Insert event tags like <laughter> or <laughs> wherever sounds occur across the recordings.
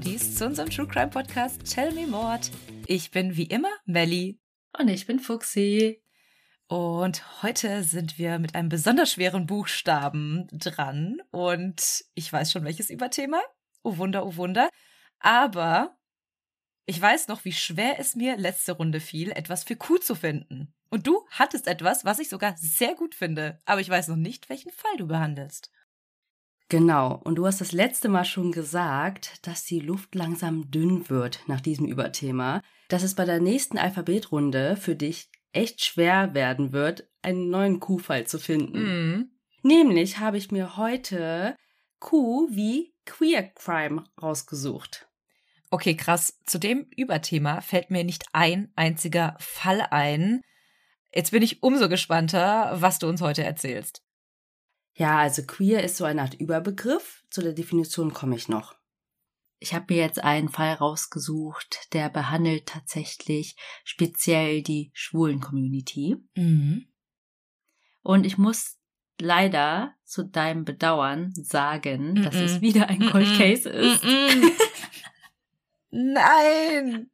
Mordis, zu unserem True Crime Podcast Tell Me Mord. Ich bin wie immer Melly. Und ich bin Fuxi. Und heute sind wir mit einem besonders schweren Buchstaben dran. Und ich weiß schon, welches Überthema. Oh Wunder, oh Wunder. Aber ich weiß noch, wie schwer es mir letzte Runde fiel, etwas für Q zu finden. Und du hattest etwas, was ich sogar sehr gut finde. Aber ich weiß noch nicht, welchen Fall du behandelst. Genau. Und du hast das letzte Mal schon gesagt, dass die Luft langsam dünn wird nach diesem Überthema. Dass es bei der nächsten Alphabetrunde für dich echt schwer werden wird, einen neuen Q-Fall zu finden. Mhm. Nämlich habe ich mir heute Q wie Queer Crime rausgesucht. Okay, krass. Zu dem Überthema fällt mir nicht ein einziger Fall ein. Jetzt bin ich umso gespannter, was du uns heute erzählst. Ja, also queer ist so eine Art Überbegriff. Zu der Definition komme ich noch. Ich habe mir jetzt einen Fall rausgesucht, der behandelt tatsächlich speziell die schwulen Community. Mhm. Und ich muss leider zu deinem Bedauern sagen, dass Mhm. es wieder ein Cold Mhm. Case ist. Mhm. <laughs> Nein!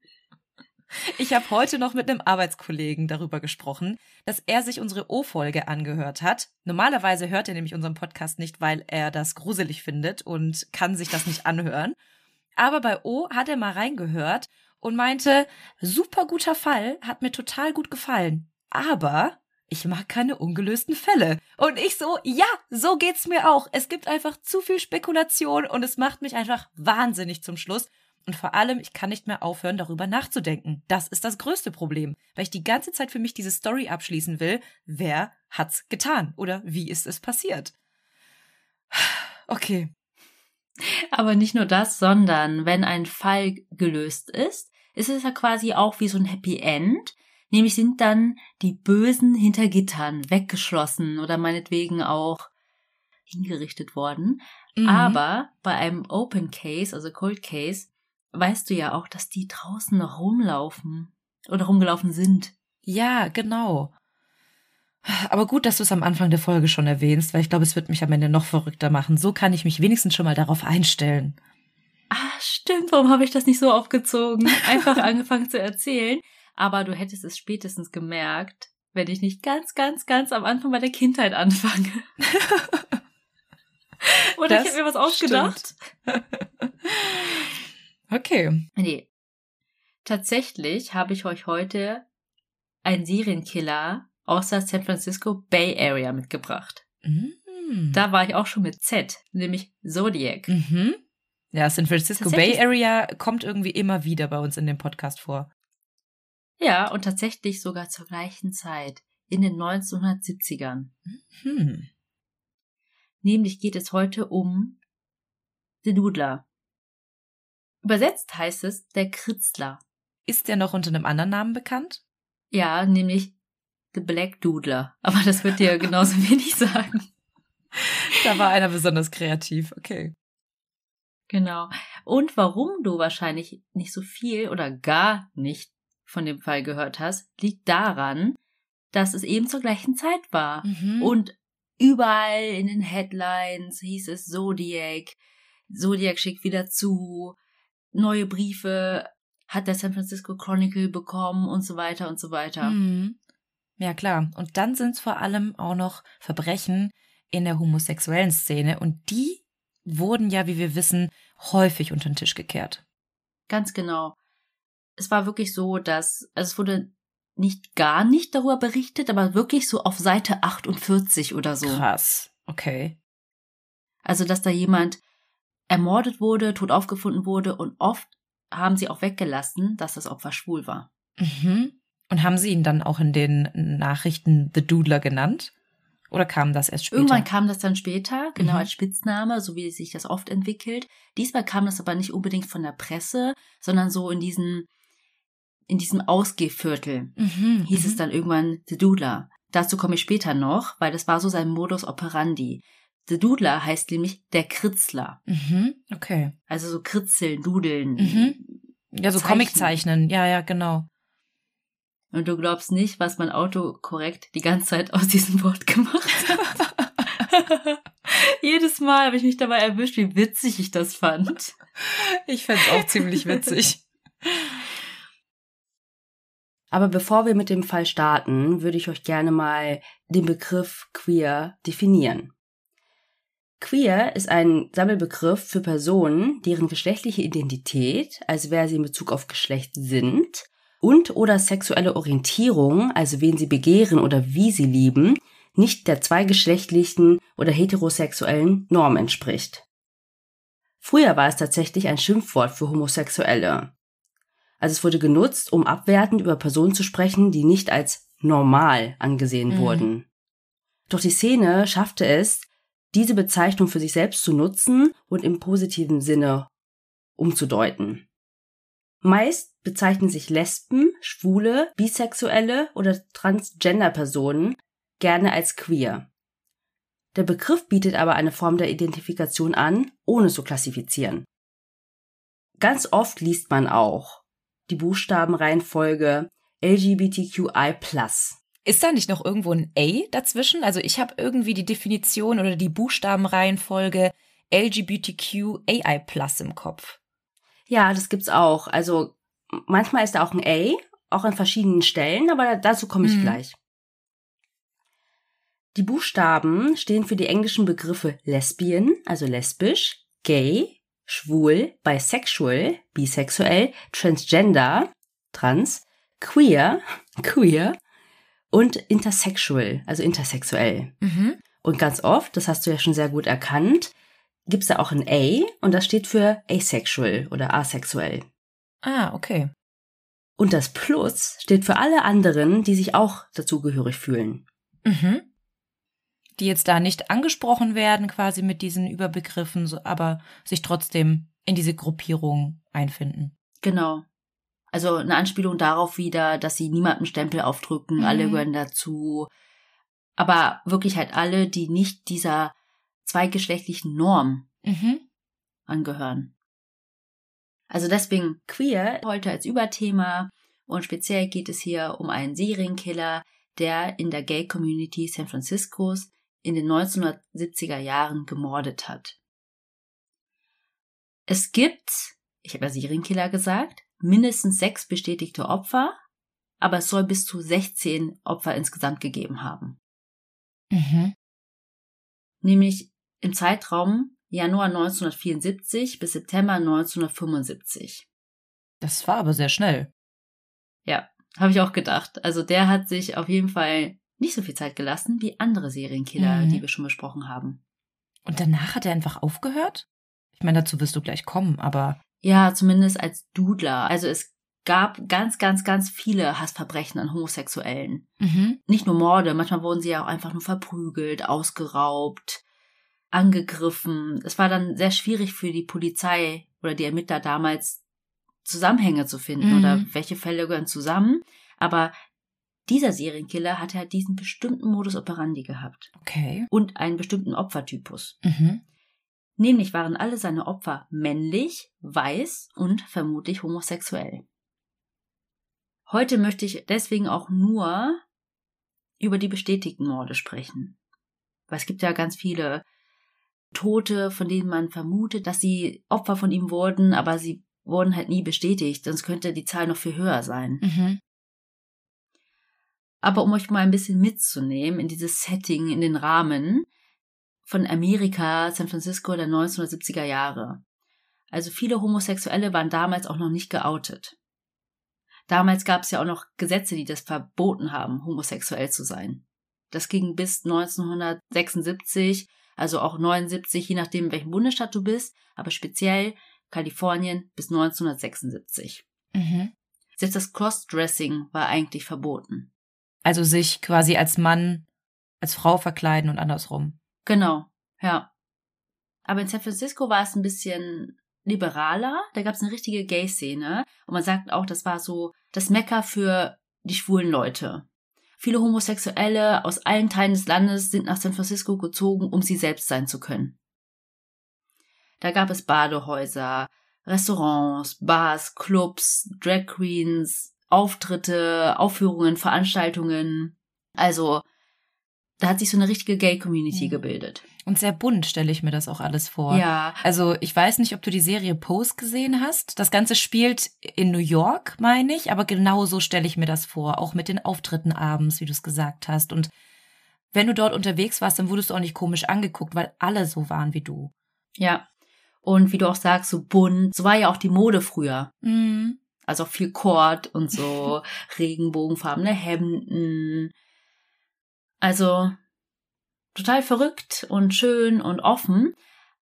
Ich habe heute noch mit einem Arbeitskollegen darüber gesprochen, dass er sich unsere O-Folge angehört hat. Normalerweise hört er nämlich unseren Podcast nicht, weil er das gruselig findet und kann sich das nicht anhören. Aber bei O hat er mal reingehört und meinte, super guter Fall, hat mir total gut gefallen. Aber ich mag keine ungelösten Fälle. Und ich so, ja, so geht's mir auch. Es gibt einfach zu viel Spekulation und es macht mich einfach wahnsinnig zum Schluss. Und vor allem, ich kann nicht mehr aufhören, darüber nachzudenken. Das ist das größte Problem, weil ich die ganze Zeit für mich diese Story abschließen will. Wer hat's getan? Oder wie ist es passiert? Okay. Aber nicht nur das, sondern wenn ein Fall gelöst ist, ist es ja quasi auch wie so ein Happy End. Nämlich sind dann die Bösen hinter Gittern weggeschlossen oder meinetwegen auch hingerichtet worden. Mhm. Aber bei einem Open Case, also Cold Case, weißt du ja auch, dass die draußen noch rumlaufen oder rumgelaufen sind. Ja, genau. Aber gut, dass du es am Anfang der Folge schon erwähnst, weil ich glaube, es wird mich am Ende noch verrückter machen. So kann ich mich wenigstens schon mal darauf einstellen. Ah, stimmt, warum habe ich das nicht so aufgezogen? Einfach angefangen zu erzählen. Aber du hättest es spätestens gemerkt, wenn ich nicht ganz, ganz, ganz am Anfang bei der Kindheit anfange. <laughs> Oder Das ich habe mir was ausgedacht. Okay. Nee. Tatsächlich habe ich euch heute einen Serienkiller aus der San Francisco Bay Area mitgebracht. Mhm. Da war ich auch schon mit Z, nämlich Zodiac. Mhm. Ja, San Francisco Bay Area kommt irgendwie immer wieder bei uns in dem Podcast vor. Ja, und tatsächlich sogar zur gleichen Zeit, in den 1970ern. Hm. Nämlich geht es heute um The Doodler. Übersetzt heißt es der Kritzler. Ist der noch unter einem anderen Namen bekannt? Ja, nämlich The Black Doodler. Aber das wird dir <laughs> genauso wenig sagen. Da war einer besonders kreativ. Okay. Genau. Und warum du wahrscheinlich nicht so viel oder gar nicht von dem Fall gehört hast, liegt daran, dass es eben zur gleichen Zeit war. Mhm. Und überall in den Headlines hieß es Zodiac, Zodiac schickt wieder zu, neue Briefe hat der San Francisco Chronicle bekommen und so weiter und so weiter. Mhm. Ja, klar. Und dann sind es vor allem auch noch Verbrechen in der homosexuellen Szene und die wurden ja, wie wir wissen, häufig unter den Tisch gekehrt. Ganz genau. Es war wirklich so, dass, also es wurde nicht gar nicht darüber berichtet, aber wirklich so auf Seite 48 oder so. Krass. Okay. Also, dass da jemand ermordet wurde, tot aufgefunden wurde und oft haben sie auch weggelassen, dass das Opfer schwul war. Mhm. Und haben sie ihn dann auch in den Nachrichten The Doodler genannt? Oder kam das erst später? Irgendwann kam das dann später, genau Mhm. als Spitzname, so wie sich das oft entwickelt. Diesmal kam das aber nicht unbedingt von der Presse, sondern so in diesem, in diesem Ausgehviertel mhm. hieß mhm. es dann irgendwann The Doodler. Dazu komme ich später noch, weil das war so sein Modus operandi. The Doodler heißt nämlich der Kritzler. Mhm. Okay. Also so kritzeln, dudeln. Mhm. Ja, so. Comic zeichnen. Ja, ja, genau. Und du glaubst nicht, was mein Auto korrekt die ganze Zeit aus diesem Wort gemacht hat. <laughs> Jedes Mal habe ich mich dabei erwischt, wie witzig ich das fand. Ich fände es auch ziemlich witzig. Aber bevor wir mit dem Fall starten, würde ich euch gerne mal den Begriff queer definieren. Queer ist ein Sammelbegriff für Personen, deren geschlechtliche Identität, also wer sie in Bezug auf Geschlecht sind, und oder sexuelle Orientierung, also wen sie begehren oder wie sie lieben, nicht der zweigeschlechtlichen oder heterosexuellen Norm entspricht. Früher war es tatsächlich ein Schimpfwort für Homosexuelle. Also es wurde genutzt, um abwertend über Personen zu sprechen, die nicht als normal angesehen mhm. wurden. Doch die Szene schaffte es, diese Bezeichnung für sich selbst zu nutzen und im positiven Sinne umzudeuten. Meist bezeichnen sich Lesben, Schwule, Bisexuelle oder Transgender-Personen gerne als queer. Der Begriff bietet aber eine Form der Identifikation an, ohne zu klassifizieren. Ganz oft liest man auch die Buchstabenreihenfolge LGBTQI+. Ist da nicht noch irgendwo ein A dazwischen? Also ich habe irgendwie die Definition oder die Buchstabenreihenfolge LGBTQAI+ im Kopf. Ja, das gibt's auch. Also manchmal ist da auch ein A, auch an verschiedenen Stellen, aber dazu komme ich hm. gleich. Die Buchstaben stehen für die englischen Begriffe Lesbian, also lesbisch, gay, schwul, bisexual, bisexuell, transgender, trans, queer, <laughs> queer und intersexual, also intersexuell. Mhm. Und ganz oft, das hast du ja schon sehr gut erkannt, gibt's da auch ein A und das steht für asexual oder asexuell. Ah, okay. Und das Plus steht für alle anderen, die sich auch dazugehörig fühlen. Mhm. Die jetzt da nicht angesprochen werden, quasi mit diesen Überbegriffen, aber sich trotzdem in diese Gruppierung einfinden. Genau. Also eine Anspielung darauf wieder, dass sie niemandem Stempel aufdrücken, mhm. alle gehören dazu. Aber wirklich halt alle, die nicht dieser zweigeschlechtlichen Norm mhm. angehören. Also deswegen queer heute als Überthema und speziell geht es hier um einen Serienkiller, der in der Gay Community San Franciscos in den 1970er Jahren gemordet hat. Es gibt, ich habe ja Serienkiller gesagt, mindestens sechs bestätigte Opfer, aber es soll bis zu 16 Opfer insgesamt gegeben haben. Mhm. Nämlich im Zeitraum Januar 1974 bis September 1975. Das war aber sehr schnell. Ja, habe ich auch gedacht. Also der hat sich auf jeden Fall nicht so viel Zeit gelassen wie andere Serienkiller, mhm. die wir schon besprochen haben. Und danach hat er einfach aufgehört? Ich meine, dazu wirst du gleich kommen, aber. Ja, zumindest als Dudler. Also es gab ganz, ganz, ganz viele Hassverbrechen an Homosexuellen. Mhm. Nicht nur Morde, manchmal wurden sie ja auch einfach nur verprügelt, ausgeraubt angegriffen. Es war dann sehr schwierig für die Polizei oder die Ermittler damals Zusammenhänge zu finden mhm. oder welche Fälle gehören zusammen. Aber dieser Serienkiller hatte halt diesen bestimmten Modus operandi gehabt. Okay. Und einen bestimmten Opfertypus. Mhm. Nämlich waren alle seine Opfer männlich, weiß und vermutlich homosexuell. Heute möchte ich deswegen auch nur über die bestätigten Morde sprechen. Weil es gibt ja ganz viele Tote, von denen man vermutet, dass sie Opfer von ihm wurden, aber sie wurden halt nie bestätigt, sonst könnte die Zahl noch viel höher sein. Mhm. Aber um euch mal ein bisschen mitzunehmen in dieses Setting, in den Rahmen von Amerika, San Francisco der 1970er Jahre. Also viele Homosexuelle waren damals auch noch nicht geoutet. Damals gab es ja auch noch Gesetze, die das verboten haben, homosexuell zu sein. Das ging bis 1976 also auch 79, je nachdem, in welchem Bundesstaat du bist, aber speziell Kalifornien bis 1976. Mhm. Selbst das Crossdressing war eigentlich verboten. Also sich quasi als Mann, als Frau verkleiden und andersrum. Genau, ja. Aber in San Francisco war es ein bisschen liberaler. Da gab es eine richtige Gay-Szene. Und man sagt auch, das war so das Mecker für die schwulen Leute. Viele Homosexuelle aus allen Teilen des Landes sind nach San Francisco gezogen, um sie selbst sein zu können. Da gab es Badehäuser, Restaurants, Bars, Clubs, Drag Queens, Auftritte, Aufführungen, Veranstaltungen. Also da hat sich so eine richtige Gay-Community Mhm. gebildet. Und sehr bunt stelle ich mir das auch alles vor. Ja, Also ich weiß nicht, ob du die Serie Pose gesehen hast. Das Ganze spielt in New York, meine ich, aber genau so stelle ich mir das vor. Auch mit den Auftritten abends, wie du es gesagt hast. Und wenn du dort unterwegs warst, dann wurdest du auch nicht komisch angeguckt, weil alle so waren wie du. ja. Und wie du auch sagst, so bunt. So war ja auch die Mode früher. Mhm. Also auch viel Kord und so <laughs> regenbogenfarbene Hemden. Also total verrückt und schön und offen.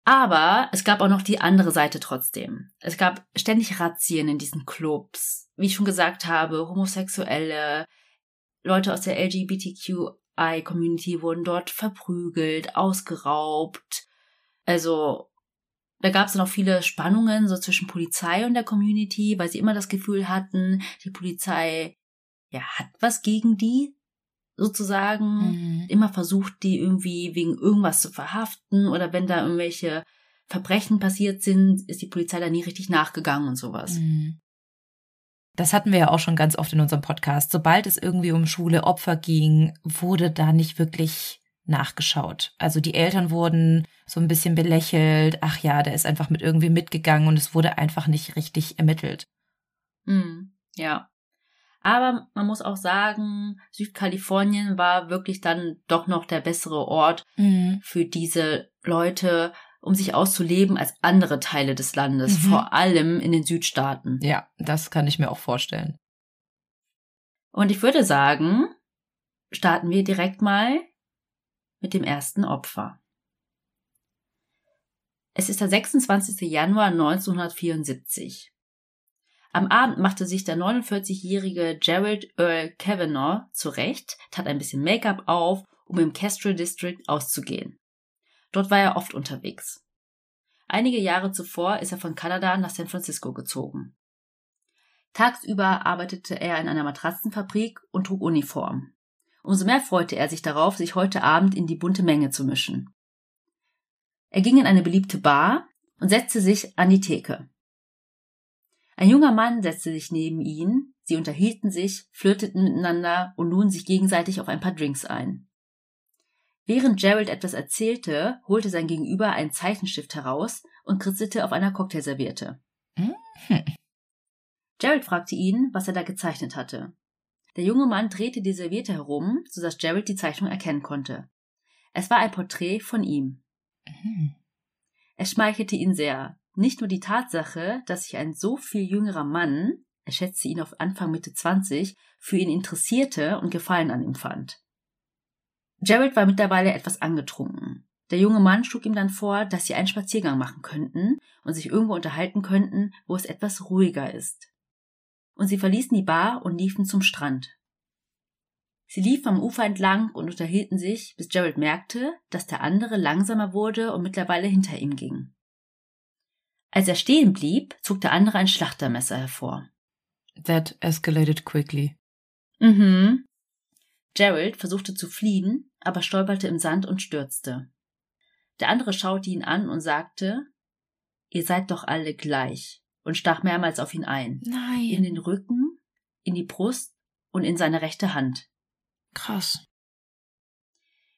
Aber es gab auch noch die andere Seite trotzdem. Es gab ständig Razzien in diesen Clubs. Wie ich schon gesagt habe, Homosexuelle, Leute aus der LGBTQI-Community wurden dort verprügelt, ausgeraubt. Also da gab es auch viele Spannungen so zwischen Polizei und der Community, weil sie immer das Gefühl hatten, die Polizei ja hat was gegen die sozusagen Mhm. immer versucht, die irgendwie wegen irgendwas zu verhaften oder wenn da irgendwelche Verbrechen passiert sind, ist die Polizei da nie richtig nachgegangen und sowas. Mhm. Das hatten wir ja auch schon ganz oft in unserem Podcast. Sobald es irgendwie um schwule Opfer ging, wurde da nicht wirklich nachgeschaut. Also die Eltern wurden so ein bisschen belächelt. Ach ja, der ist einfach mit irgendwie mitgegangen und es wurde einfach nicht richtig ermittelt. Mhm, ja. Aber man muss auch sagen, Südkalifornien war wirklich dann doch noch der bessere Ort für diese Leute, um sich auszuleben als andere Teile des Landes, Mhm. vor allem in den Südstaaten. Ja, das kann ich mir auch vorstellen. Und ich würde sagen, starten wir direkt mal mit dem ersten Opfer. Es ist der 26. Januar 1974. Am Abend machte sich der 49-jährige Gerald Earl Kavanaugh zurecht, tat ein bisschen Make-up auf, um im Kestrel District auszugehen. Dort war er oft unterwegs. Einige Jahre zuvor ist er von Kanada nach San Francisco gezogen. Tagsüber arbeitete er in einer Matratzenfabrik und trug Uniform. Umso mehr freute er sich darauf, sich heute Abend in die bunte Menge zu mischen. Er ging in eine beliebte Bar und setzte sich an die Theke. Ein junger Mann setzte sich neben ihn, sie unterhielten sich, flirteten miteinander und luden sich gegenseitig auf ein paar Drinks ein. Während Gerald etwas erzählte, holte sein Gegenüber einen Zeichenstift heraus und kritzelte auf einer Cocktailserviette. Mhm. <laughs> Gerald fragte ihn, was er da gezeichnet hatte. Der junge Mann drehte die Serviette herum, sodass Gerald die Zeichnung erkennen konnte. Es war ein Porträt von ihm. Mhm. Es schmeichelte ihn sehr. Nicht nur die Tatsache, dass sich ein so viel jüngerer Mann, er schätzte ihn auf Anfang Mitte 20, für ihn interessierte und Gefallen an ihm fand. Gerald war mittlerweile etwas angetrunken. Der junge Mann schlug ihm dann vor, dass sie einen Spaziergang machen könnten und sich irgendwo unterhalten könnten, wo es etwas ruhiger ist. Und sie verließen die Bar und liefen zum Strand. Sie liefen am Ufer entlang und unterhielten sich, bis Gerald merkte, dass der andere langsamer wurde und mittlerweile hinter ihm ging. Als er stehen blieb, zog der andere ein Schlachtermesser hervor. That escalated quickly. Mhm. Gerald versuchte zu fliehen, aber stolperte im Sand und stürzte. Der andere schaute ihn an und sagte, Ihr seid doch alle gleich, und stach mehrmals auf ihn ein. In Nein. den Rücken, in die Brust und in seine rechte Hand. Krass.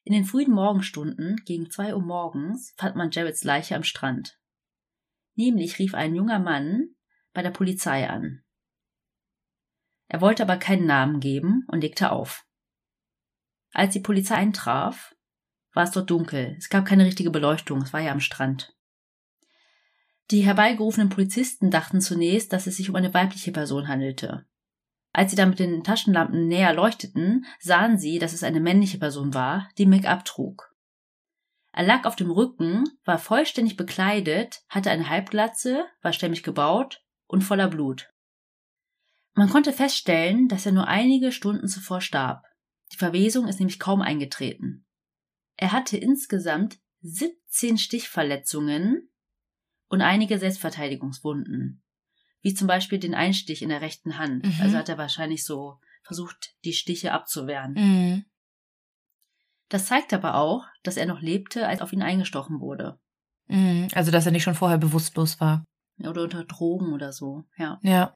In den frühen Morgenstunden, gegen zwei Uhr morgens, fand man Jareds Leiche am Strand. Nämlich rief ein junger Mann bei der Polizei an. Er wollte aber keinen Namen geben und legte auf. Als die Polizei eintraf, war es dort dunkel. Es gab keine richtige Beleuchtung, es war ja am Strand. Die herbeigerufenen Polizisten dachten zunächst, dass es sich um eine weibliche Person handelte. Als sie dann mit den Taschenlampen näher leuchteten, sahen sie, dass es eine männliche Person war, die Make-up trug. Er lag auf dem Rücken, war vollständig bekleidet, hatte eine Halbglatze, war stämmig gebaut und voller Blut. Man konnte feststellen, dass er nur einige Stunden zuvor starb. Die Verwesung ist nämlich kaum eingetreten. Er hatte insgesamt 17 Stichverletzungen und einige Selbstverteidigungswunden, wie zum Beispiel den Einstich in der rechten Hand. Mhm. Also hat er wahrscheinlich so versucht, die Stiche abzuwehren. Mhm. Das zeigt aber auch, dass er noch lebte, als auf ihn eingestochen wurde. Mhm. Also, dass er nicht schon vorher bewusstlos war. Oder unter Drogen oder so, ja. Ja.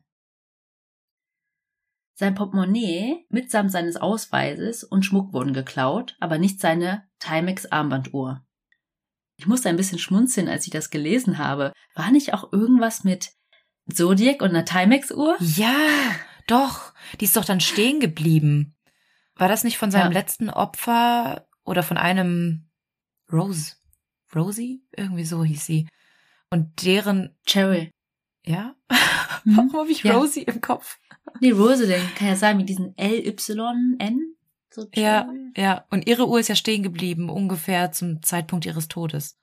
Sein Portemonnaie mitsamt seines Ausweises und Schmuck wurden geklaut, aber nicht seine Timex-Armbanduhr. Ich musste ein bisschen schmunzeln, als ich das gelesen habe. War nicht auch irgendwas mit Zodiac und einer Timex-Uhr? Ja, doch. Die ist doch dann stehen geblieben. War das nicht von seinem Ja. letzten Opfer oder von einem Rose? Rosie? Irgendwie so hieß sie. Und deren, Cheryl. ja? <laughs> Mhm. Warum habe ich Ja. Rosie im Kopf? Nee, Rosalind kann ja sein mit diesen L-Y-N. So Ja, ja. Und ihre Uhr ist ja stehen geblieben, ungefähr zum Zeitpunkt ihres Todes.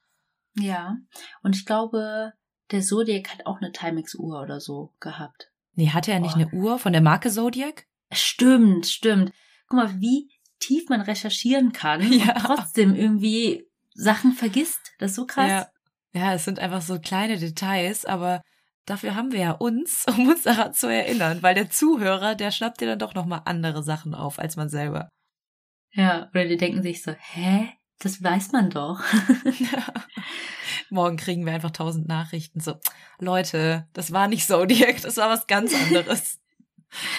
Ja. Und ich glaube, der Zodiac hat auch eine Timex-Uhr oder so gehabt. Nee, hatte er nicht Oh. eine Uhr von der Marke Zodiac? Stimmt, stimmt. Guck mal, wie tief man recherchieren kann <laughs> Ja. und trotzdem irgendwie Sachen vergisst. Das ist so krass. Ja. Ja, es sind einfach so kleine Details, aber dafür haben wir ja uns, <laughs> um uns daran zu erinnern, weil der Zuhörer, der schnappt dir dann doch nochmal andere Sachen auf als man selber. Ja, oder die denken sich so, hä? Das weiß man doch. <laughs> Morgen kriegen wir einfach tausend Nachrichten so, Leute, das war nicht Zodiac, das war was ganz anderes.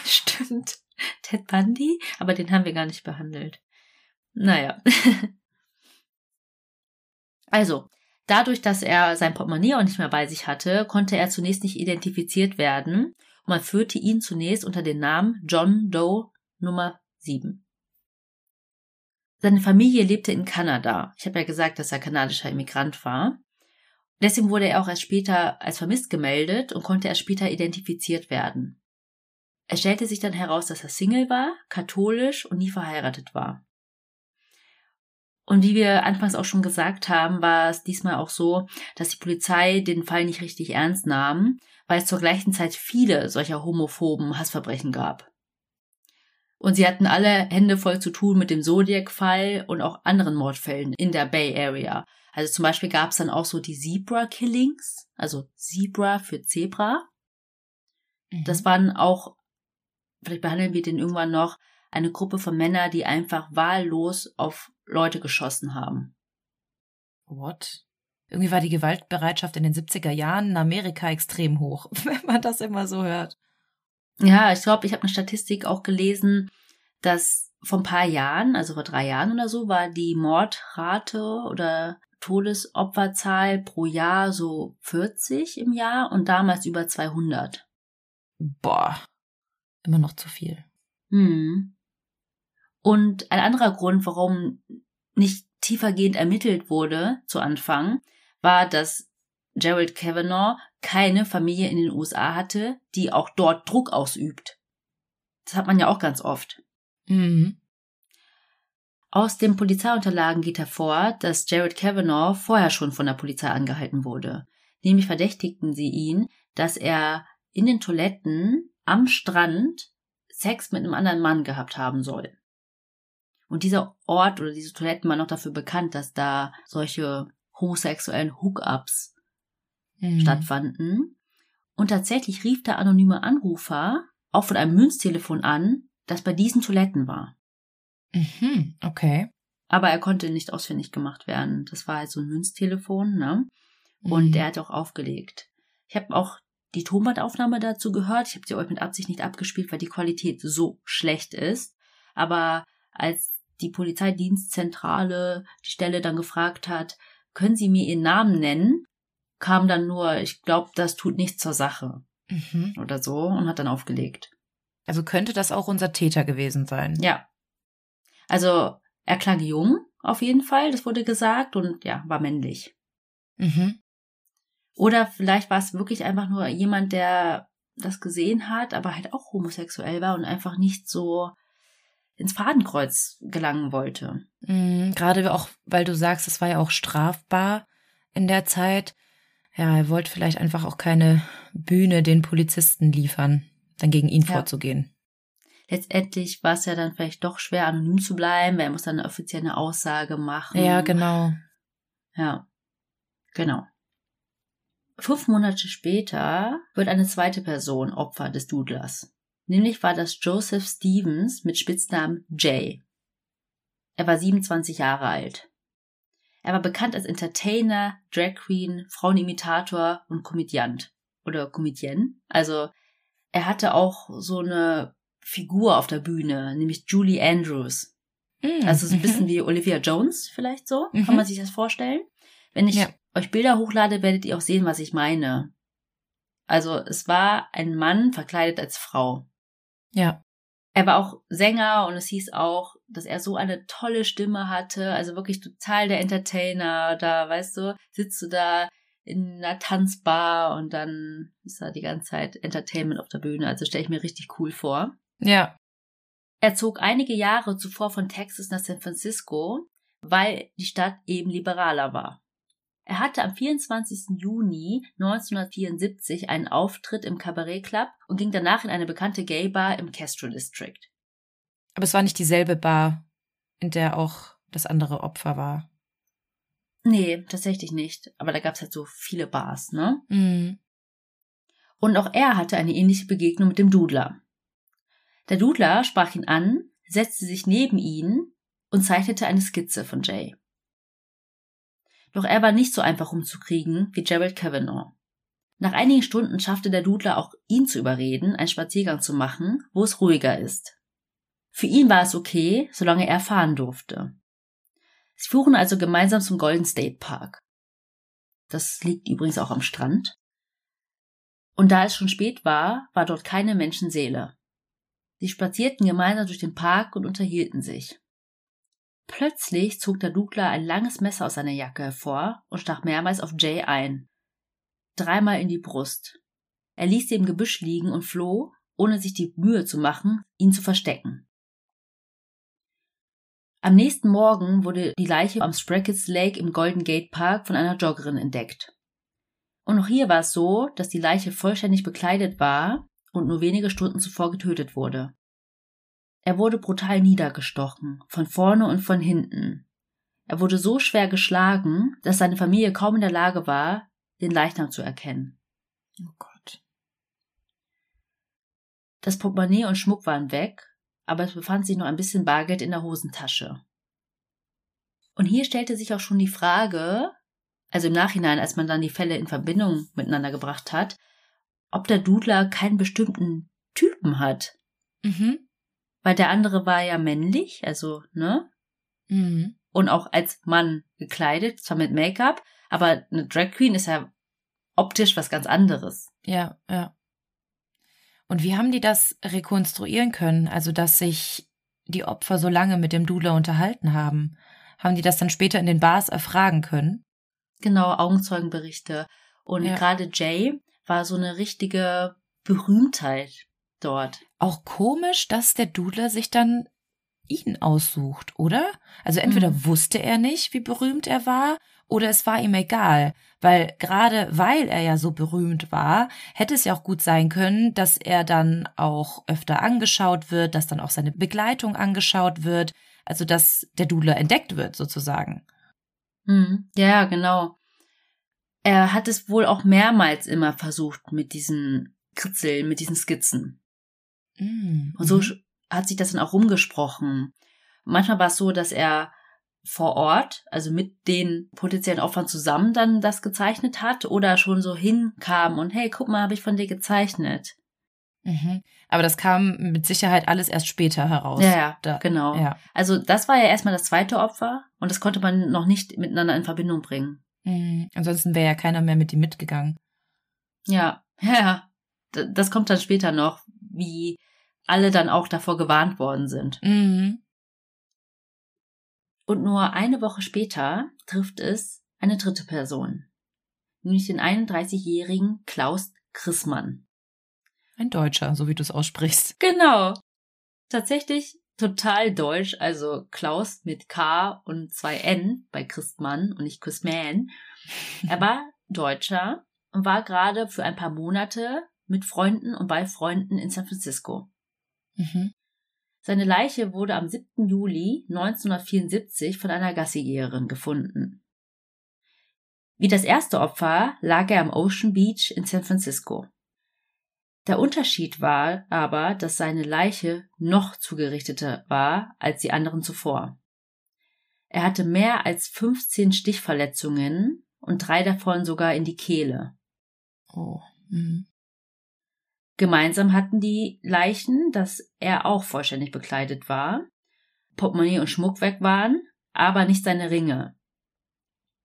Stimmt. <laughs> Ted Bundy? Aber den haben wir gar nicht behandelt. Naja. <laughs> Also, dadurch, dass er sein Portemonnaie auch nicht mehr bei sich hatte, konnte er zunächst nicht identifiziert werden und man führte ihn zunächst unter dem Namen John Doe Nummer 7. Seine Familie lebte in Kanada. Ich habe ja gesagt, dass er kanadischer Immigrant war. Deswegen wurde er auch erst später als vermisst gemeldet und konnte erst später identifiziert werden. Es stellte sich dann heraus, dass er Single war, katholisch und nie verheiratet war. Und wie wir anfangs auch schon gesagt haben, war es diesmal auch so, dass die Polizei den Fall nicht richtig ernst nahm, weil es zur gleichen Zeit viele solcher homophoben Hassverbrechen gab. Und sie hatten alle Hände voll zu tun mit dem Zodiac-Fall und auch anderen Mordfällen in der Bay Area. Also zum Beispiel gab es dann auch so die Zebra-Killings, also Zebra für Zebra. Das waren auch, vielleicht behandeln wir den irgendwann noch, eine Gruppe von Männern, die einfach wahllos auf Leute geschossen haben. What? Irgendwie war die Gewaltbereitschaft in den 70er Jahren in Amerika extrem hoch, <laughs> wenn man das immer so hört. Ja, ich glaube, ich habe eine Statistik auch gelesen, dass vor ein paar Jahren, also vor drei Jahren oder so, war die Mordrate oder Todesopferzahl pro Jahr so 40 im Jahr und damals über 200. Boah, immer noch zu viel. Hm. Und ein anderer Grund, warum nicht tiefergehend ermittelt wurde zu Anfang, war, dass Gerald Kavanaugh keine Familie in den USA hatte, die auch dort Druck ausübt. Das hat man ja auch ganz oft. Mhm. Aus den Polizeiunterlagen geht hervor, dass Jared Kavanaugh vorher schon von der Polizei angehalten wurde. Nämlich verdächtigten sie ihn, dass er in den Toiletten am Strand Sex mit einem anderen Mann gehabt haben soll. Und dieser Ort oder diese Toiletten waren noch dafür bekannt, dass da solche homosexuellen Hookups Mhm. stattfanden. Und tatsächlich rief der anonyme Anrufer auch von einem Münztelefon an, das bei diesen Toiletten war. Mhm. Okay. Aber er konnte nicht ausfindig gemacht werden. Das war halt so ein Münztelefon, ne? Und Mhm. er hat auch aufgelegt. Ich habe auch die Tonbandaufnahme dazu gehört. Ich habe sie euch mit Absicht nicht abgespielt, weil die Qualität so schlecht ist. Aber als die Polizeidienstzentrale die Stelle dann gefragt hat, können Sie mir Ihren Namen nennen, kam dann nur, ich glaube, das tut nichts zur Sache Mhm. oder so und hat dann aufgelegt. Also könnte das auch unser Täter gewesen sein. Ja. Also er klang jung, auf jeden Fall, das wurde gesagt und ja, war männlich. Mhm. Oder vielleicht war es wirklich einfach nur jemand, der das gesehen hat, aber halt auch homosexuell war und einfach nicht so ins Fadenkreuz gelangen wollte. Mhm. Gerade auch, weil du sagst, es war ja auch strafbar in der Zeit. Ja, er wollte vielleicht einfach auch keine Bühne den Polizisten liefern, dann gegen ihn Ja. vorzugehen. Letztendlich war es ja dann vielleicht doch schwer, anonym zu bleiben, weil er muss dann eine offizielle Aussage machen. Ja, genau. Ja, genau. Fünf Monate später wird eine zweite Person Opfer des Doodlers. Nämlich war das Joseph Stevens mit Spitznamen Jay. Er war 27 Jahre alt. Er war bekannt als Entertainer, Drag Queen, Frauenimitator und Komödiant. Oder Comedienne. Also er hatte auch so eine Figur auf der Bühne, nämlich Julie Andrews. Mm, Also so ein mhm. bisschen wie Olivia Jones vielleicht so, Mhm. kann man sich das vorstellen. Wenn ich Ja. Euch Bilder hochlade, werdet ihr auch sehen, was ich meine. Also es war ein Mann verkleidet als Frau. Ja. Er war auch Sänger und es hieß auch, dass er so eine tolle Stimme hatte, also wirklich total der Entertainer. Da, weißt du, sitzt du da in einer Tanzbar und dann ist da die ganze Zeit Entertainment auf der Bühne. Also stelle ich mir richtig cool vor. Ja. Er zog einige Jahre zuvor von Texas nach San Francisco, weil die Stadt eben liberaler war. Er hatte am 24. Juni 1974 einen Auftritt im Cabaret Club und ging danach in eine bekannte Gay-Bar im Castro District. Aber es war nicht dieselbe Bar, in der auch das andere Opfer war. Nee, tatsächlich nicht. Aber da gab's halt so viele Bars, ne? Mm. Und auch er hatte eine ähnliche Begegnung mit dem Dudler. Der Dudler sprach ihn an, setzte sich neben ihn und zeichnete eine Skizze von Jay. Doch er war nicht so einfach umzukriegen wie Gerald Kavanaugh. Nach einigen Stunden schaffte der Dudler auch ihn zu überreden, einen Spaziergang zu machen, wo es ruhiger ist. Für ihn war es okay, solange er fahren durfte. Sie fuhren also gemeinsam zum Golden State Park. Das liegt übrigens auch am Strand. Und da es schon spät war, war dort keine Menschenseele. Sie spazierten gemeinsam durch den Park und unterhielten sich. Plötzlich zog der Dudler ein langes Messer aus seiner Jacke hervor und stach mehrmals auf Jay ein. Dreimal in die Brust. Er ließ sie im Gebüsch liegen und floh, ohne sich die Mühe zu machen, ihn zu verstecken. Am nächsten Morgen wurde die Leiche am Sprockets Lake im Golden Gate Park von einer Joggerin entdeckt. Und auch hier war es so, dass die Leiche vollständig bekleidet war und nur wenige Stunden zuvor getötet wurde. Er wurde brutal niedergestochen, von vorne und von hinten. Er wurde so schwer geschlagen, dass seine Familie kaum in der Lage war, den Leichnam zu erkennen. Oh Gott. Das Portemonnaie und Schmuck waren weg, aber es befand sich noch ein bisschen Bargeld in der Hosentasche. Und hier stellte sich auch schon die Frage, also im Nachhinein, als man dann die Fälle in Verbindung miteinander gebracht hat, ob der Dudler keinen bestimmten Typen hat. Mhm. Weil der andere war ja männlich, also, ne? Mhm. Und auch als Mann gekleidet, zwar mit Make-up, aber eine Drag Queen ist ja optisch was ganz anderes. Ja, ja. Und wie haben die das rekonstruieren können? Also, dass sich die Opfer so lange mit dem Dudler unterhalten haben? Haben die das dann später in den Bars erfragen können? Genau, Augenzeugenberichte. Und Ja. gerade Jay war so eine richtige Berühmtheit dort. Auch komisch, dass der Dudler sich dann ihn aussucht, oder? Also entweder Mhm. wusste er nicht, wie berühmt er war, oder es war ihm egal, weil gerade weil er ja so berühmt war, hätte es ja auch gut sein können, dass er dann auch öfter angeschaut wird, dass dann auch seine Begleitung angeschaut wird, also dass der Dudler entdeckt wird sozusagen. Hm, ja, genau. Er hat es wohl auch mehrmals immer versucht mit diesen Kritzeln, mit diesen Skizzen. Mm, Und so mhm. hat sich das dann auch rumgesprochen. Manchmal war es so, dass er vor Ort, also mit den potenziellen Opfern zusammen dann das gezeichnet hat oder schon so hinkam und hey, guck mal, habe ich von dir gezeichnet. Mhm. Aber das kam mit Sicherheit alles erst später heraus. Ja, ja, Da, genau. Ja. Also das war ja erstmal das zweite Opfer und das konnte man noch nicht miteinander in Verbindung bringen. Mhm. Ansonsten wäre ja keiner mehr mit ihm mitgegangen. Ja, <laughs> ja, das kommt dann später noch, wie alle dann auch davor gewarnt worden sind. Mhm. Und nur eine Woche später trifft es eine dritte Person, nämlich den 31-jährigen Klaus Chrismann. Ein Deutscher, so wie du es aussprichst. Genau. Tatsächlich total deutsch, also Klaus mit K und zwei N bei Christmann und nicht Christman. Er war Deutscher und war gerade für ein paar Monate mit Freunden und bei Freunden in San Francisco. Mhm. Seine Leiche wurde am 7. Juli 1974 von einer Gassigeherin gefunden. Wie das erste Opfer lag er am Ocean Beach in San Francisco. Der Unterschied war aber, dass seine Leiche noch zugerichteter war als die anderen zuvor. Er hatte mehr als 15 Stichverletzungen und drei davon sogar in die Kehle. Oh. Mhm. Gemeinsam hatten die Leichen, dass er auch vollständig bekleidet war, Portemonnaie und Schmuck weg waren, aber nicht seine Ringe.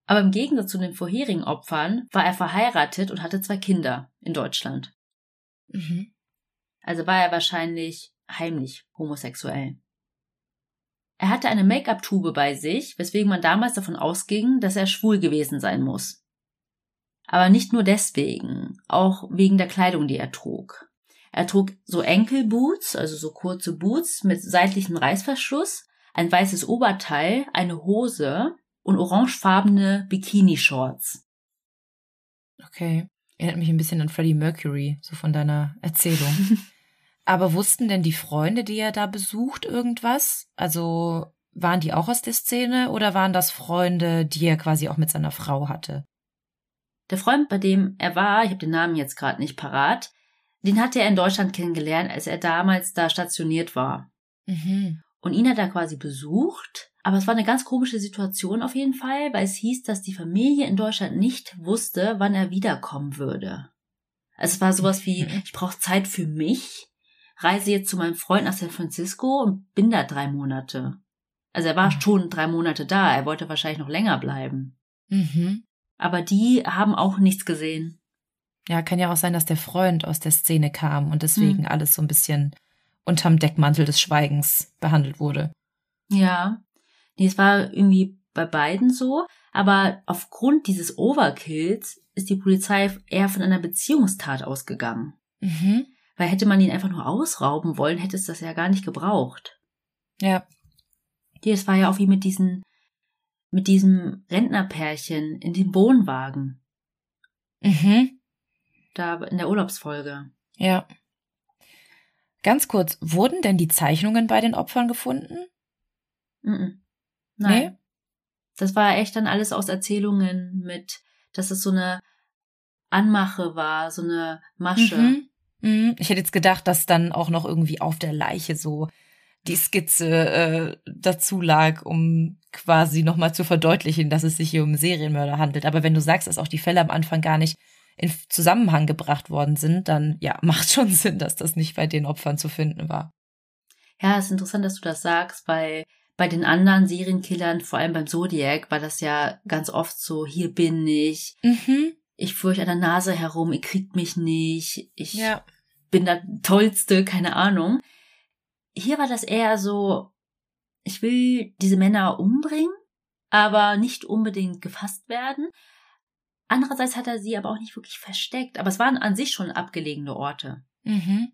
Aber im Gegensatz zu den vorherigen Opfern war er verheiratet und hatte zwei Kinder in Deutschland. Mhm. Also war er wahrscheinlich heimlich homosexuell. Er hatte eine Make-up-Tube bei sich, weswegen man damals davon ausging, dass er schwul gewesen sein muss. Aber nicht nur deswegen, auch wegen der Kleidung, die er trug. Er trug so Enkelboots, also so kurze Boots mit seitlichem Reißverschluss, ein weißes Oberteil, eine Hose und orangefarbene Bikini-Shorts. Okay. Erinnert mich ein bisschen an Freddie Mercury, so von deiner Erzählung. <laughs> Aber wussten denn die Freunde, die er da besucht, irgendwas? Also waren die auch aus der Szene oder waren das Freunde, die er quasi auch mit seiner Frau hatte? Der Freund, bei dem er war, ich habe den Namen jetzt gerade nicht parat, den hatte er in Deutschland kennengelernt, als er damals da stationiert war. Mhm. Und ihn hat er quasi besucht. Aber es war eine ganz komische Situation auf jeden Fall, weil es hieß, dass die Familie in Deutschland nicht wusste, wann er wiederkommen würde. Also es war sowas wie, Mhm. ich brauche Zeit für mich, reise jetzt zu meinem Freund nach San Francisco und bin da drei Monate. Also er war Mhm. schon drei Monate da, er wollte wahrscheinlich noch länger bleiben. Mhm. Aber die haben auch nichts gesehen. Ja, kann ja auch sein, dass der Freund aus der Szene kam und deswegen Mhm. alles so ein bisschen unterm Deckmantel des Schweigens behandelt wurde. Ja. Nee, es war irgendwie bei beiden so. Aber aufgrund dieses Overkills ist die Polizei eher von einer Beziehungstat ausgegangen. Mhm. Weil hätte man ihn einfach nur ausrauben wollen, hätte es das ja gar nicht gebraucht. Ja. Nee, es war ja auch wie mit diesen, mit diesem Rentnerpärchen in dem Wohnwagen. Mhm. Da in der Urlaubsfolge. Ja. Ganz kurz, wurden denn die Zeichnungen bei den Opfern gefunden? Mhm. Nein. Nee? Das war echt dann alles aus Erzählungen mit, dass es so eine Anmache war, so eine Masche. Mhm. Mhm. Ich hätte jetzt gedacht, dass dann auch noch irgendwie auf der Leiche so die Skizze äh, dazu lag, um quasi nochmal zu verdeutlichen, dass es sich hier um Serienmörder handelt. Aber wenn du sagst, dass auch die Fälle am Anfang gar nicht in Zusammenhang gebracht worden sind, dann ja, <laughs> macht schon Sinn, dass das nicht bei den Opfern zu finden war. Ja, es ist interessant, dass du das sagst, weil bei den anderen Serienkillern, vor allem beim Zodiac, war das ja ganz oft so, hier bin ich, Mhm. ich euch an der Nase herum, ihr kriegt mich nicht, ich Ja. bin der Tollste, keine Ahnung. Hier war das eher so, ich will diese Männer umbringen, aber nicht unbedingt gefasst werden. Andererseits hat er sie aber auch nicht wirklich versteckt, aber es waren an sich schon abgelegene Orte. Mhm.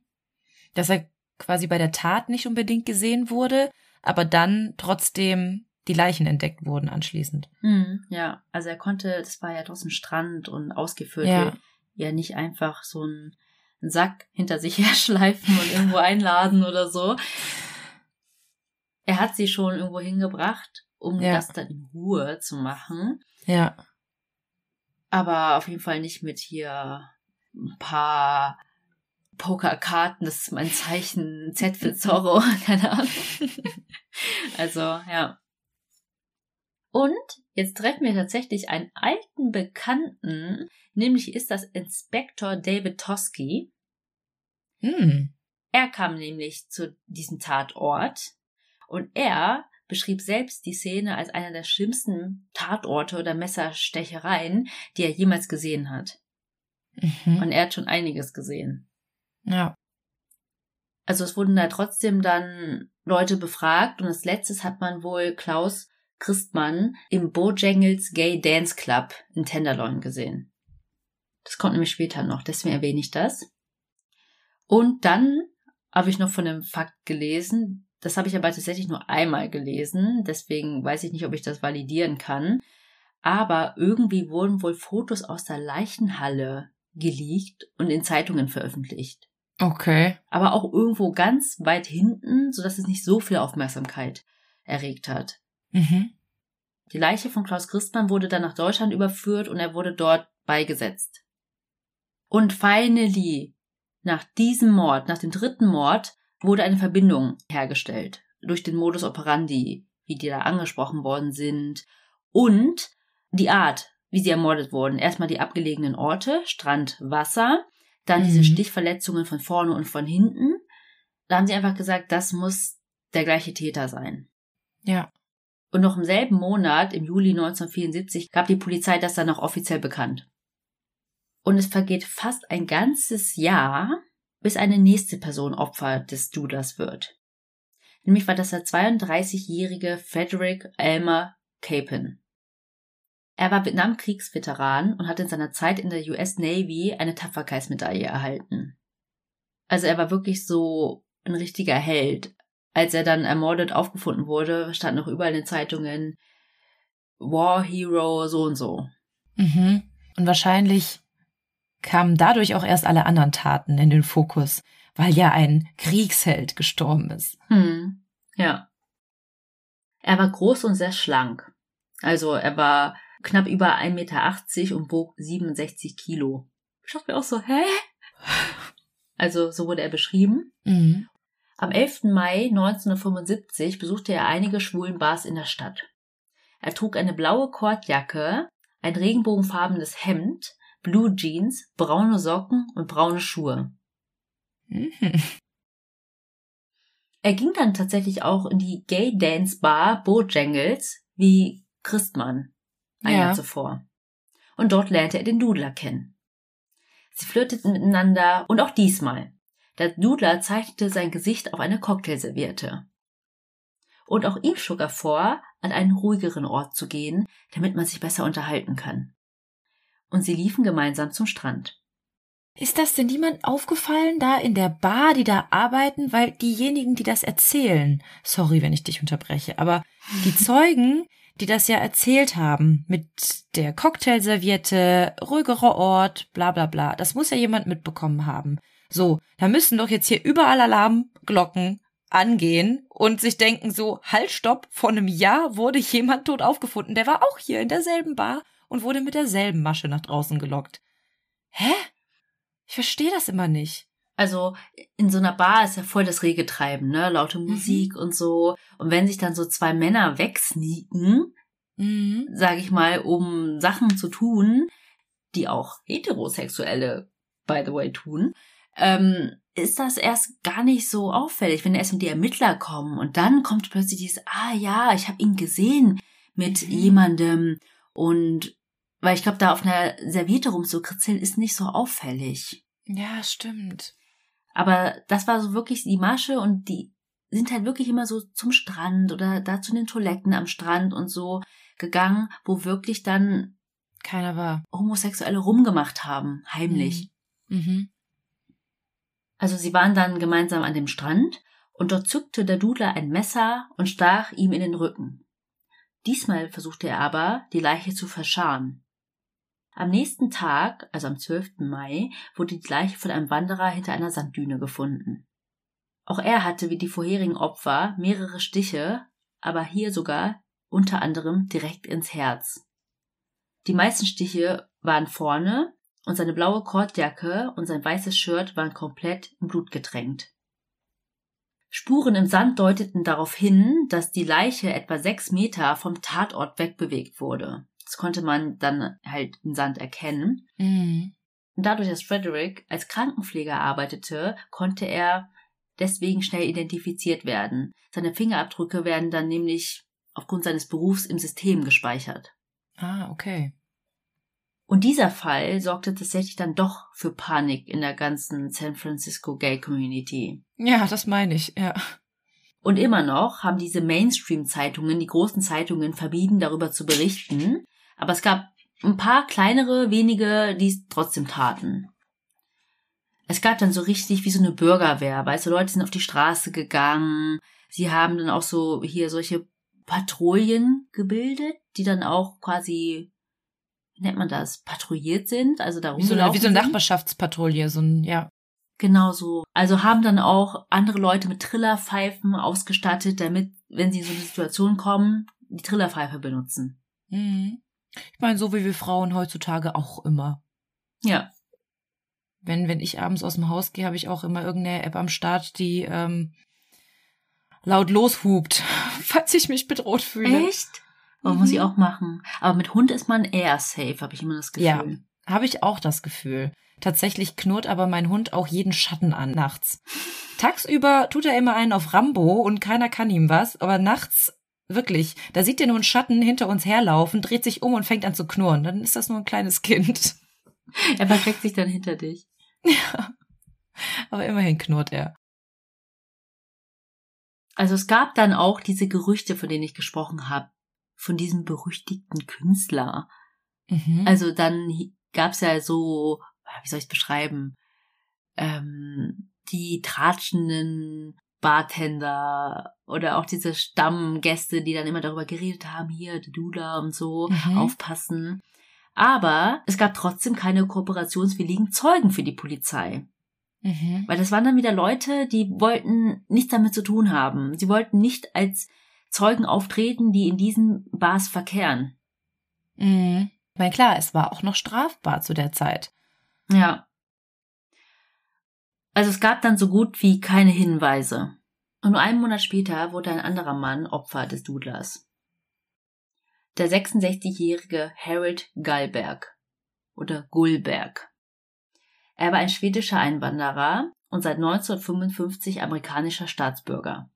Dass er quasi bei der Tat nicht unbedingt gesehen wurde, aber dann trotzdem die Leichen entdeckt wurden anschließend. Mhm, ja, also er konnte, das war ja draußen Strand und ausgeführt, Ja. ja nicht einfach so einen Sack hinter sich <laughs> herschleifen und irgendwo einladen oder so. Er hat sie schon irgendwo hingebracht, um Ja. das dann in Ruhe zu machen. Ja. Aber auf jeden Fall nicht mit hier ein paar Pokerkarten, das ist mein Zeichen, Z für Zorro, <laughs> keine Ahnung. Also, ja. Und jetzt treffen wir tatsächlich einen alten Bekannten, nämlich ist das Inspektor David Tosky. Hm. Er kam nämlich zu diesem Tatort und er beschrieb selbst die Szene als einer der schlimmsten Tatorte oder Messerstechereien, die er jemals gesehen hat. Mhm. Und er hat schon einiges gesehen. Ja. Also es wurden da trotzdem dann Leute befragt und als letztes hat man wohl Klaus Christmann im Bojangles Gay Dance Club in Tenderloin gesehen. Das kommt nämlich später noch, deswegen erwähne ich das. Und dann habe ich noch von einem Fakt gelesen, das habe ich aber tatsächlich nur einmal gelesen, deswegen weiß ich nicht, ob ich das validieren kann. Aber irgendwie wurden wohl Fotos aus der Leichenhalle geleakt und in Zeitungen veröffentlicht Okay. aber auch irgendwo ganz weit hinten, sodass es nicht so viel Aufmerksamkeit erregt hat. Mhm. Die Leiche von Klaus Christmann wurde dann nach Deutschland überführt und er wurde dort beigesetzt. Und finally, nach diesem Mord, nach dem dritten Mord, wurde eine Verbindung hergestellt durch den Modus operandi, wie die da angesprochen worden sind und die Art, wie sie ermordet wurden. Erstmal die abgelegenen Orte, Strand, Wasser, Dann diese Mhm. Stichverletzungen von vorne und von hinten. Da haben sie einfach gesagt, das muss der gleiche Täter sein. Ja. Und noch im selben Monat, im Juli 1974, gab die Polizei das dann auch offiziell bekannt. Und es vergeht fast ein ganzes Jahr, bis eine nächste Person Opfer des Doodlers wird. Nämlich war das der 32-jährige Frederick Elmer Capon. Er war Vietnamkriegsveteran und hat in seiner Zeit in der US Navy eine Tapferkeitsmedaille erhalten. Also er war wirklich so ein richtiger Held. Als er dann ermordet aufgefunden wurde, stand noch überall in den Zeitungen War Hero so und so. Mhm. Und wahrscheinlich kamen dadurch auch erst alle anderen Taten in den Fokus, weil ja ein Kriegsheld gestorben ist. Hm, ja. Er war groß und sehr schlank. Also er war knapp über 1,80 Meter und wog 67 Kilo. Ich dachte mir auch so, hä? Also so wurde er beschrieben. Mhm. Am 11. Mai 1975 besuchte er einige schwulen Bars in der Stadt. Er trug eine blaue Kordjacke, ein regenbogenfarbenes Hemd, Blue Jeans, braune Socken und braune Schuhe. Mhm. Er ging dann tatsächlich auch in die Gay Dance Bar Bojangles wie Christmann ein Ja. Jahr zuvor. Und dort lernte er den Dudler kennen. Sie flirteten miteinander und auch diesmal. Der Dudler zeichnete sein Gesicht auf eine Cocktailserviette. Und auch ihm schlug er vor, an einen ruhigeren Ort zu gehen, damit man sich besser unterhalten kann. Und sie liefen gemeinsam zum Strand. Ist das denn niemand aufgefallen da in der Bar, die da arbeiten? Weil diejenigen, die das erzählen, sorry, wenn ich dich unterbreche, aber die <laughs> Zeugen, die das ja erzählt haben, mit der Cocktailserviette, ruhigerer Ort, bla bla bla, das muss ja jemand mitbekommen haben. So, da müssen doch jetzt hier überall Alarmglocken angehen und sich denken so, halt, stopp, vor einem Jahr wurde jemand tot aufgefunden, der war auch hier in derselben Bar und wurde mit derselben Masche nach draußen gelockt. Hä? Ich verstehe das immer nicht. Also in so einer Bar ist ja voll das rege Treiben, ne? Laute Musik und so. Und wenn sich dann so zwei Männer wegsneaken, Mhm. sage ich mal, um Sachen zu tun, die auch Heterosexuelle, by the way, tun, ähm, ist das erst gar nicht so auffällig, wenn erst die Ermittler kommen und dann kommt plötzlich dieses, ah ja, ich habe ihn gesehen mit Mhm. jemandem und weil ich glaube, da auf einer Serviette rumzukritzeln ist nicht so auffällig. Ja, stimmt. Aber das war so wirklich die Masche und die sind halt wirklich immer so zum Strand oder da zu den Toiletten am Strand und so gegangen, wo wirklich dann Keiner war. Homosexuelle rumgemacht haben, heimlich. Mhm. Also sie waren dann gemeinsam an dem Strand und dort zückte der Dudler ein Messer und stach ihm in den Rücken. Diesmal versuchte er aber, die Leiche zu verscharren. Am nächsten Tag, also am 12. Mai, wurde die Leiche von einem Wanderer hinter einer Sanddüne gefunden. Auch er hatte wie die vorherigen Opfer mehrere Stiche, aber hier sogar unter anderem direkt ins Herz. Die meisten Stiche waren vorne und seine blaue Kordjacke und sein weißes Shirt waren komplett im Blut getränkt. Spuren im Sand deuteten darauf hin, dass die Leiche etwa sechs Meter vom Tatort wegbewegt wurde. Das konnte man dann halt im Sand erkennen. Mhm. Und dadurch, dass Frederick als Krankenpfleger arbeitete, konnte er deswegen schnell identifiziert werden. Seine Fingerabdrücke werden dann nämlich aufgrund seines Berufs im System gespeichert. Ah, okay. Und dieser Fall sorgte tatsächlich dann doch für Panik in der ganzen San Francisco Gay Community. Ja, das meine ich, ja. Und immer noch haben diese Mainstream-Zeitungen, die großen Zeitungen, vermieden, darüber zu berichten. Aber es gab ein paar kleinere, wenige, die es trotzdem taten. Es gab dann so richtig wie so eine Bürgerwehr, weißt du, Leute sind auf die Straße gegangen. Sie haben dann auch so hier solche Patrouillen gebildet, die dann auch quasi, nennt man das, patrouilliert sind, also da Wie so, wie so eine. Nachbarschaftspatrouille, so ein, ja. Genau so. Also haben dann auch andere Leute mit Trillerpfeifen ausgestattet, damit, wenn sie in so eine Situation kommen, die Trillerpfeife benutzen. Mhm. Ich meine, so wie wir Frauen heutzutage auch immer. Ja. Wenn, wenn ich abends aus dem Haus gehe, habe ich auch immer irgendeine App am Start, die ähm, laut loshupt, <laughs> falls ich mich bedroht fühle. Echt? Oh, muss ich Mhm. auch machen. Aber mit Hund ist man eher safe, habe ich immer das Gefühl. Ja. Habe ich auch das Gefühl. Tatsächlich knurrt aber mein Hund auch jeden Schatten an nachts. Tagsüber tut er immer einen auf Rambo und keiner kann ihm was, aber nachts wirklich, da sieht er nur einen Schatten hinter uns herlaufen, dreht sich um und fängt an zu knurren. Dann ist das nur ein kleines Kind. <laughs> Er versteckt sich dann hinter dich. Ja. Aber immerhin knurrt er. Also es gab dann auch diese Gerüchte, von denen ich gesprochen habe, von diesem berüchtigten Künstler. Mhm. Also dann gab es ja so, wie soll ich es beschreiben, ähm, die tratschenden Bartender oder auch diese Stammgäste, die dann immer darüber geredet haben, hier, Dula und so, Mhm. aufpassen. Aber es gab trotzdem keine kooperationswilligen Zeugen für die Polizei. mhm. Weil das waren dann wieder Leute, die wollten nichts damit zu tun haben. Sie wollten nicht als Zeugen auftreten, die in diesen Bars verkehren. Mhm. Meine, klar, es war auch noch strafbar zu der Zeit. Ja. Also es gab dann so gut wie keine Hinweise. Und nur einen Monat später wurde ein anderer Mann Opfer des Dudlers. Der 66-jährige Harold Gallberg oder Gullberg. Er war ein schwedischer Einwanderer und seit 1955 amerikanischer Staatsbürger.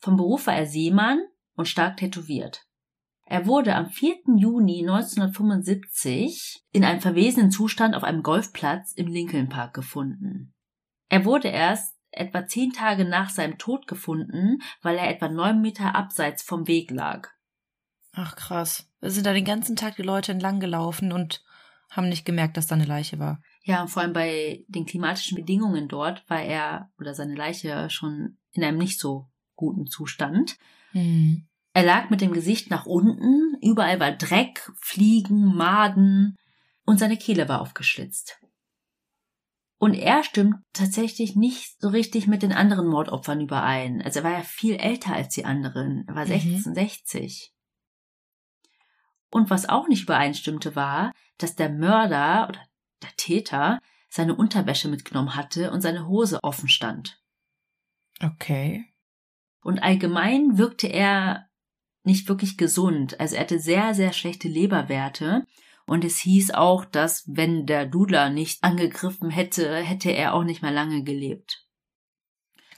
Vom Beruf war er Seemann und stark tätowiert. Er wurde am 4. Juni 1975 in einem verwesenen Zustand auf einem Golfplatz im Lincoln Park gefunden. Er wurde erst etwa zehn Tage nach seinem Tod gefunden, weil er etwa neun Meter abseits vom Weg lag. Ach krass. Da sind da den ganzen Tag die Leute entlang gelaufen und haben nicht gemerkt, dass da eine Leiche war. Ja, und vor allem bei den klimatischen Bedingungen dort war er oder seine Leiche schon in einem nicht so guten Zustand. Mhm. Er lag mit dem Gesicht nach unten, überall war Dreck, Fliegen, Maden und seine Kehle war aufgeschlitzt. Und er stimmt tatsächlich nicht so richtig mit den anderen Mordopfern überein. Also er war ja viel älter als die anderen. Er war Mhm. 66. Und was auch nicht übereinstimmte war, dass der Mörder oder der Täter seine Unterwäsche mitgenommen hatte und seine Hose offen stand. Okay. Und allgemein wirkte er nicht wirklich gesund. Also er hatte sehr, sehr schlechte Leberwerte. Und es hieß auch, dass wenn der Dudler nicht angegriffen hätte, hätte er auch nicht mehr lange gelebt.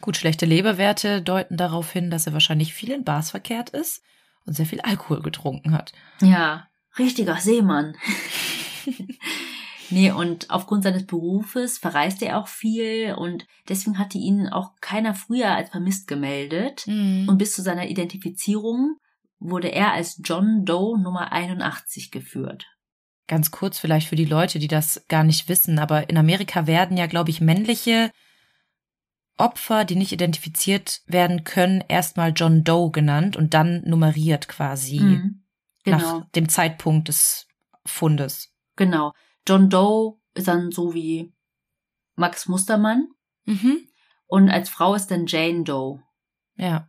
Gut, schlechte Leberwerte deuten darauf hin, dass er wahrscheinlich viel in Bars verkehrt ist und sehr viel Alkohol getrunken hat. Ja, richtiger Seemann. <laughs> nee, und aufgrund seines Berufes verreiste er auch viel und deswegen hatte ihn auch keiner früher als vermisst gemeldet. Mhm. Und bis zu seiner Identifizierung wurde er als John Doe Nummer 81 geführt. Ganz kurz vielleicht für die Leute, die das gar nicht wissen, aber in Amerika werden ja, glaube ich, männliche Opfer, die nicht identifiziert werden können, erstmal John Doe genannt und dann nummeriert quasi Mhm. Genau, nach dem Zeitpunkt des Fundes. genau. John Doe ist dann so wie Max Mustermann Mhm. und als Frau ist dann Jane Doe. Ja.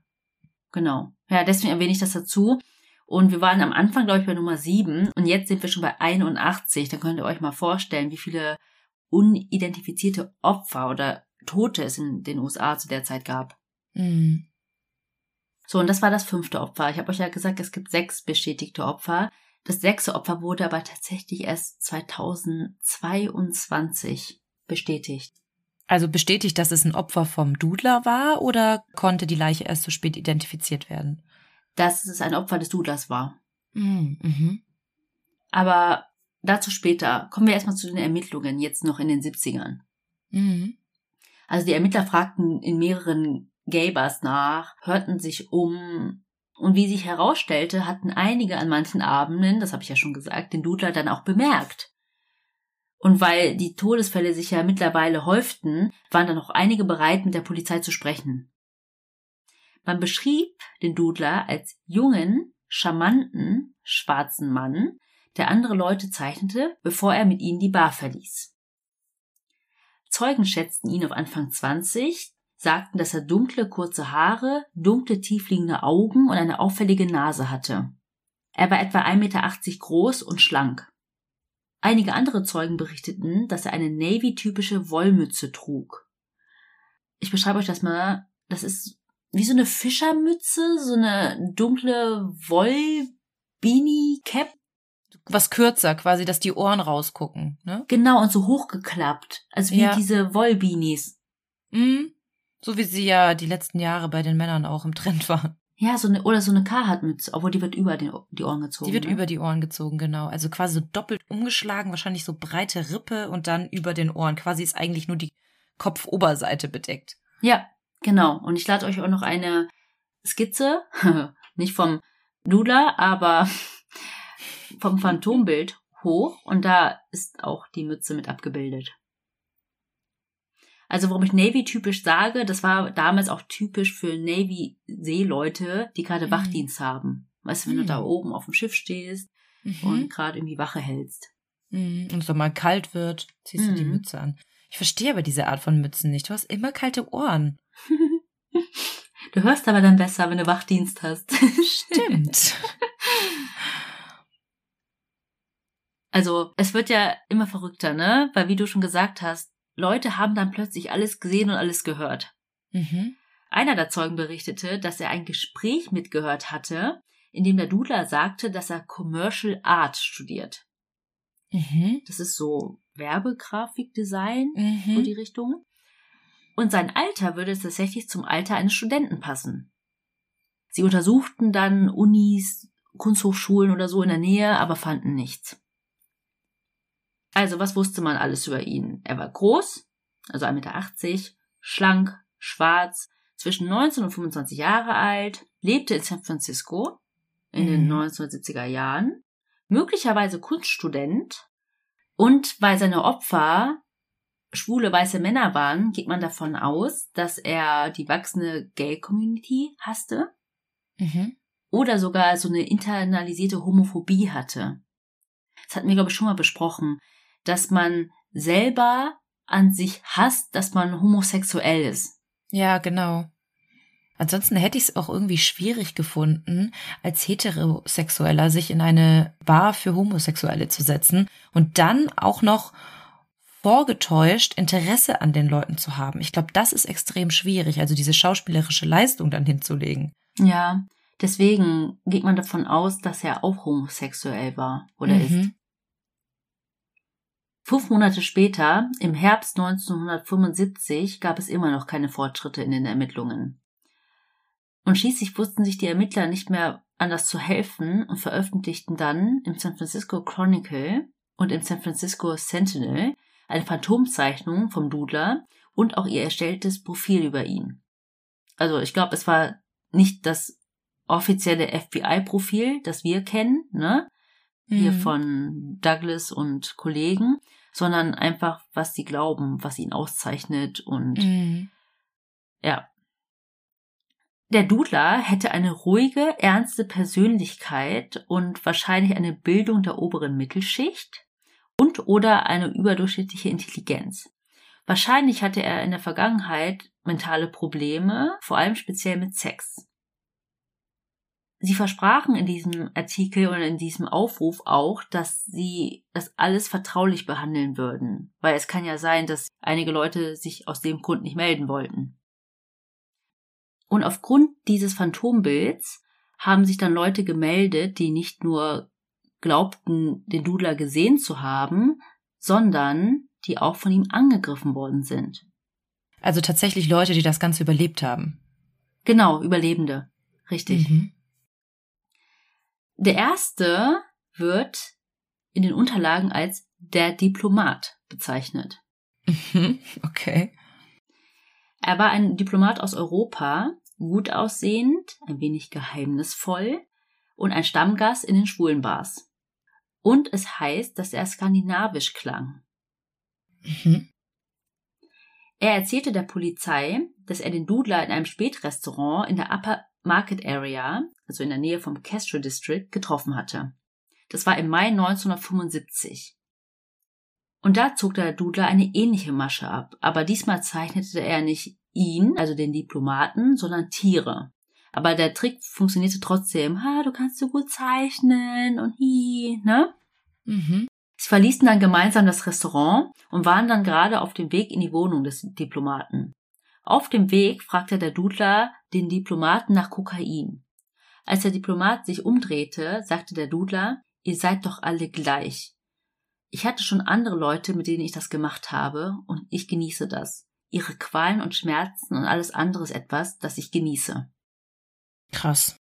Genau. Ja, deswegen erwähne ich das dazu. Und wir waren am Anfang, glaube ich, bei Nummer 7 und jetzt sind wir schon bei 81. Da könnt ihr euch mal vorstellen, wie viele unidentifizierte Opfer oder Tote es in den USA zu der Zeit gab. Mhm. So, und das war das fünfte Opfer. Ich habe euch ja gesagt, es gibt sechs bestätigte Opfer. Das sechste Opfer wurde aber tatsächlich erst 2022 bestätigt. Also bestätigt, dass es ein Opfer vom Dudler war oder konnte die Leiche erst so spät identifiziert werden? Dass es ein Opfer des Dudlers war. Mhm. Mhm. Aber dazu später. Kommen wir erstmal zu den Ermittlungen, jetzt noch in den 70ern. Mhm. Also die Ermittler fragten in mehreren Gay-Bars nach, hörten sich um und wie sich herausstellte, hatten einige an manchen Abenden, das habe ich ja schon gesagt, den Dudler dann auch bemerkt. Und weil die Todesfälle sich ja mittlerweile häuften, waren dann auch einige bereit, mit der Polizei zu sprechen. Man beschrieb den Dudler als jungen, charmanten, schwarzen Mann, der andere Leute zeichnete, bevor er mit ihnen die Bar verließ. Zeugen schätzten ihn auf Anfang 20, sagten, dass er dunkle, kurze Haare, dunkle, tiefliegende Augen und eine auffällige Nase hatte. Er war etwa 1,80 Meter groß und schlank. Einige andere Zeugen berichteten, dass er eine Navy-typische Wollmütze trug. Ich beschreibe euch das mal. Das ist wie so eine Fischermütze, so eine dunkle Woll-Beanie-Cap. was kürzer, quasi, dass die Ohren rausgucken, ne? Genau, und so hochgeklappt. Also wie Ja. diese Wollbeanies. Mhm. So wie sie ja die letzten Jahre bei den Männern auch im Trend waren. Ja, so eine, oder so eine Carhartt-Mütze, obwohl die wird über den, die Ohren gezogen. Die wird ne? über die Ohren gezogen, genau. Also quasi so doppelt umgeschlagen, wahrscheinlich so breite Rippe und dann über den Ohren. Quasi ist eigentlich nur die Kopfoberseite bedeckt. Ja, genau. Und ich lade euch auch noch eine Skizze, <laughs> nicht vom Dudler, aber <laughs> vom Phantombild hoch. Und da ist auch die Mütze mit abgebildet. Also warum ich Navy-typisch sage, das war damals auch typisch für Navy-Seeleute, die gerade Mhm. Wachdienst haben. Weißt du, wenn du Mhm. da oben auf dem Schiff stehst und gerade irgendwie Wache hältst. Mhm. Und so mal kalt wird, ziehst du die Mhm. Mütze an. Ich verstehe aber diese Art von Mützen nicht. Du hast immer kalte Ohren. <laughs> Du hörst aber dann besser, wenn du Wachdienst hast. Stimmt. <laughs> Also, es wird ja immer verrückter, ne? Weil, wie du schon gesagt hast, Leute haben dann plötzlich alles gesehen und alles gehört. mhm. Einer der Zeugen berichtete, dass er ein Gespräch mitgehört hatte, in dem der Dudler sagte, dass er Commercial Art studiert. Mhm. Das ist so Werbegrafikdesign, so Mhm. die Richtung. Und sein Alter würde tatsächlich zum Alter eines Studenten passen. Sie untersuchten dann Unis, Kunsthochschulen oder so in der Nähe, aber fanden nichts. Also, was wusste man alles über ihn? Er war groß, also 1,80 Meter, schlank, schwarz, zwischen 19 und 25 Jahre alt, lebte in San Francisco in den Mhm. 1970er Jahren, möglicherweise Kunststudent, und weil seine Opfer schwule weiße Männer waren, geht man davon aus, dass er die wachsende Gay-Community hasste Mhm. oder sogar so eine internalisierte Homophobie hatte. Das hatten wir, glaube ich, schon mal besprochen, dass man selber an sich hasst, dass man homosexuell ist. Ja, genau. Ansonsten hätte ich es auch irgendwie schwierig gefunden, als Heterosexueller sich in eine Bar für Homosexuelle zu setzen und dann auch noch vorgetäuscht Interesse an den Leuten zu haben. Ich glaube, das ist extrem schwierig, also diese schauspielerische Leistung dann hinzulegen. Ja, deswegen geht man davon aus, dass er auch homosexuell war oder ist. Fünf Monate später, im Herbst 1975, gab es immer noch keine Fortschritte in den Ermittlungen. Und schließlich wussten sich die Ermittler nicht mehr anders zu helfen und veröffentlichten dann im San Francisco Chronicle und im San Francisco Sentinel eine Phantomzeichnung vom Dudler und auch ihr erstelltes Profil über ihn. Also ich glaube, es war nicht das offizielle FBI-Profil, das wir kennen, ne? hier Mhm. von Douglas und Kollegen, sondern einfach, was sie glauben, was ihn auszeichnet und Mhm. ja. Der Dudler hätte eine ruhige, ernste Persönlichkeit und wahrscheinlich eine Bildung der oberen Mittelschicht und oder eine überdurchschnittliche Intelligenz. Wahrscheinlich hatte er in der Vergangenheit mentale Probleme, vor allem speziell mit Sex. Sie versprachen in diesem Artikel und in diesem Aufruf auch, dass sie das alles vertraulich behandeln würden, weil es kann ja sein, dass einige Leute sich aus dem Grund nicht melden wollten. Und aufgrund dieses Phantombilds haben sich dann Leute gemeldet, die nicht nur glaubten, den Dudler gesehen zu haben, sondern die auch von ihm angegriffen worden sind. Also tatsächlich Leute, die das Ganze überlebt haben. Genau, Überlebende. Richtig. Mhm. Der erste wird in den Unterlagen als der Diplomat bezeichnet. Mhm. Okay. Er war ein Diplomat aus Europa, gut aussehend, ein wenig geheimnisvoll und ein Stammgast in den schwulen Bars. Und es heißt, dass er skandinavisch klang. Mhm. Er erzählte der Polizei, dass er den Dudler in einem Spätrestaurant in der Upper Market Area, also in der Nähe vom Castro District, getroffen hatte. Das war im Mai 1975. Und da zog der Dudler eine ähnliche Masche ab, aber diesmal zeichnete er nicht ihn, also den Diplomaten, sondern Tiere. Aber der Trick funktionierte trotzdem. Ha, du kannst so gut zeichnen und hi, ne? Mhm. Sie verließen dann gemeinsam das Restaurant und waren dann gerade auf dem Weg in die Wohnung des Diplomaten. Auf dem Weg fragte der Dudler den Diplomaten nach Kokain. Als der Diplomat sich umdrehte, sagte der Dudler, ihr seid doch alle gleich. Ich hatte schon andere Leute, mit denen ich das gemacht habe, und ich genieße das. Ihre Qualen und Schmerzen und alles andere ist etwas, das ich genieße. Krass.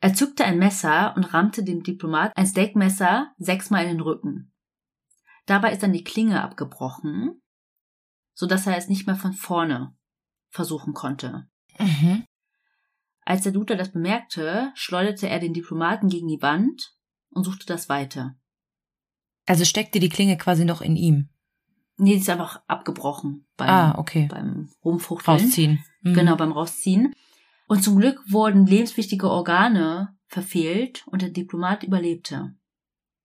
Er zückte ein Messer und rammte dem Diplomat ein Steakmesser sechsmal in den Rücken. Dabei ist dann die Klinge abgebrochen, so dass er es nicht mehr von vorne versuchen konnte. Mhm. Als der Duter das bemerkte, schleuderte er den Diplomaten gegen die Wand und suchte das Weite. Also steckte die Klinge quasi noch in ihm. Nee, die ist einfach abgebrochen beim, ah, okay. beim Rumfuchteln. Rausziehen. Mhm. Genau, beim Rausziehen. Und zum Glück wurden lebenswichtige Organe verfehlt und der Diplomat überlebte.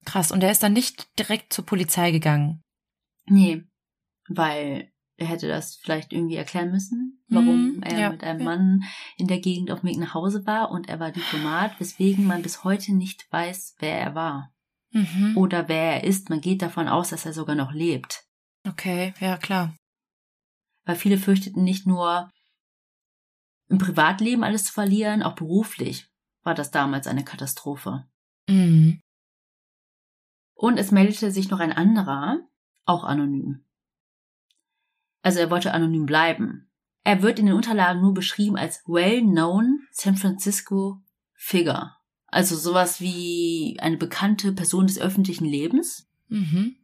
Krass. Und er ist dann nicht direkt zur Polizei gegangen. Nee, weil er hätte das vielleicht irgendwie erklären müssen, warum Mhm, er ja, mit einem ja. Mann in der Gegend auf dem Weg nach Hause war und er war Diplomat, weswegen man bis heute nicht weiß, wer er war Mhm. oder wer er ist. Man geht davon aus, dass er sogar noch lebt. Okay, ja, klar. Weil viele fürchteten nicht nur im Privatleben alles zu verlieren, auch beruflich war das damals eine Katastrophe. Mhm. Und es meldete sich noch ein anderer, auch anonym. Also er wollte anonym bleiben. Er wird in den Unterlagen nur beschrieben als well-known San Francisco Figure. Also sowas wie eine bekannte Person des öffentlichen Lebens. Mhm.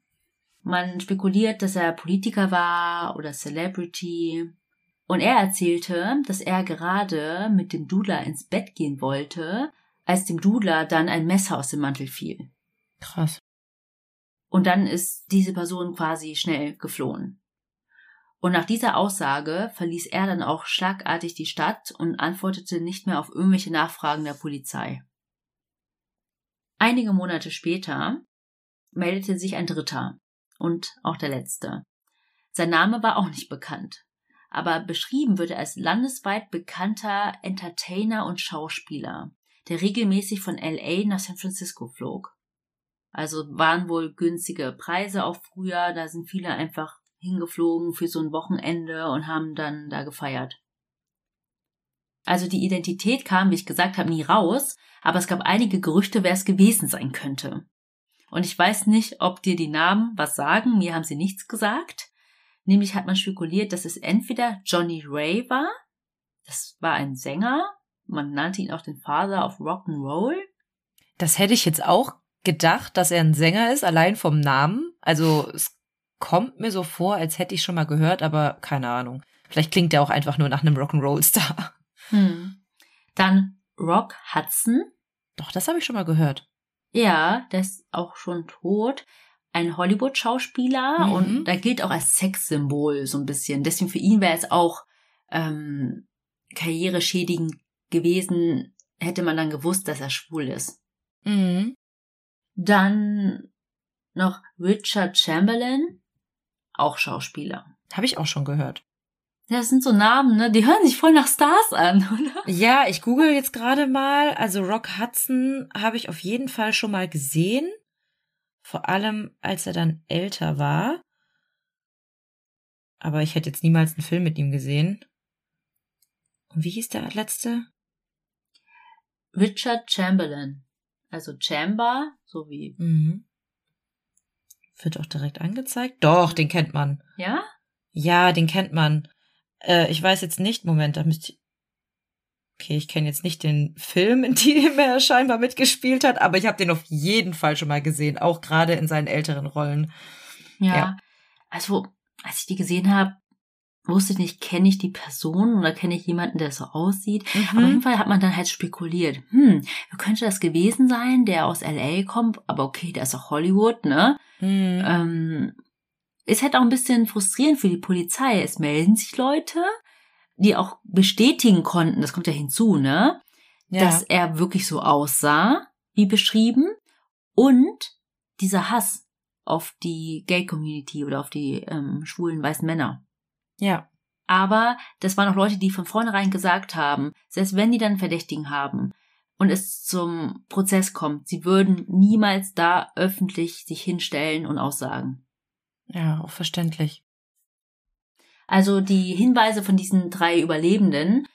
Man spekuliert, dass er Politiker war oder Celebrity. Und er erzählte, dass er gerade mit dem Dudler ins Bett gehen wollte, als dem Dudler dann ein Messer aus dem Mantel fiel. Krass. Und dann ist diese Person quasi schnell geflohen. Und nach dieser Aussage verließ er dann auch schlagartig die Stadt und antwortete nicht mehr auf irgendwelche Nachfragen der Polizei. Einige Monate später meldete sich ein Dritter und auch der letzte. Sein Name war auch nicht bekannt, aber beschrieben wird er als landesweit bekannter Entertainer und Schauspieler, der regelmäßig von LA nach San Francisco flog. Also waren wohl günstige Preise auch früher, da sind viele einfach hingeflogen für so ein Wochenende und haben dann da gefeiert. Also die Identität kam, wie ich gesagt habe, nie raus, aber es gab einige Gerüchte, wer es gewesen sein könnte. Und ich weiß nicht, ob dir die Namen was sagen, mir haben sie nichts gesagt. Nämlich hat man spekuliert, dass es entweder Johnny Ray war, das war ein Sänger, man nannte ihn auch den Father of Rock'n'Roll. Das hätte ich jetzt auch gedacht, dass er ein Sänger ist, allein vom Namen. Also es kommt mir so vor, als hätte ich schon mal gehört, aber keine Ahnung. Vielleicht klingt er auch einfach nur nach einem Rock'n'Roll-Star. Hm. Dann Rock Hudson. Doch, das habe ich schon mal gehört. Ja, der ist auch schon tot. Ein Hollywood-Schauspieler Mhm. und da gilt auch als Sexsymbol so ein bisschen. Deswegen für ihn wäre es auch ähm, karriereschädigend gewesen, hätte man dann gewusst, dass er schwul ist. Mhm. Dann noch Richard Chamberlain, auch Schauspieler. Habe ich auch schon gehört. Das sind so Namen, ne? Die hören sich voll nach Stars an, <laughs> oder? Ja, ich google jetzt gerade mal. Also Rock Hudson habe ich auf jeden Fall schon mal gesehen. Vor allem, als er dann älter war. Aber ich hätte jetzt niemals einen Film mit ihm gesehen. Und wie hieß der letzte? Richard Chamberlain. Also Chamber, so wie, Mhm. Wird auch direkt angezeigt? Doch, den kennt man. ja? Ja, den kennt man. Äh, ich weiß jetzt nicht, Moment, da müsste ich. Okay, ich kenne jetzt nicht den Film, <laughs> in dem er scheinbar mitgespielt hat, aber ich habe den auf jeden Fall schon mal gesehen, auch gerade in seinen älteren Rollen. Ja. Ja. Also, als ich die gesehen habe, wusste ich nicht, kenne ich die Person oder kenne ich jemanden, der so aussieht. Aber auf jeden Fall hat man dann halt spekuliert, hm, wer könnte das gewesen sein, der aus LA kommt, aber okay, der ist auch Hollywood, ne? Mhm. Ähm, ist halt auch ein bisschen frustrierend für die Polizei. Es melden sich Leute, die auch bestätigen konnten, das kommt ja hinzu, ne? ja. Dass er wirklich so aussah, wie beschrieben. Und dieser Hass auf die Gay-Community oder auf die ähm, schwulen weißen Männer. Ja. Aber das waren auch Leute, die von vornherein gesagt haben, selbst wenn die dann Verdächtigen haben und es zum Prozess kommt, sie würden niemals da öffentlich sich hinstellen und aussagen. Ja, auch verständlich. Also die Hinweise von diesen drei Überlebenden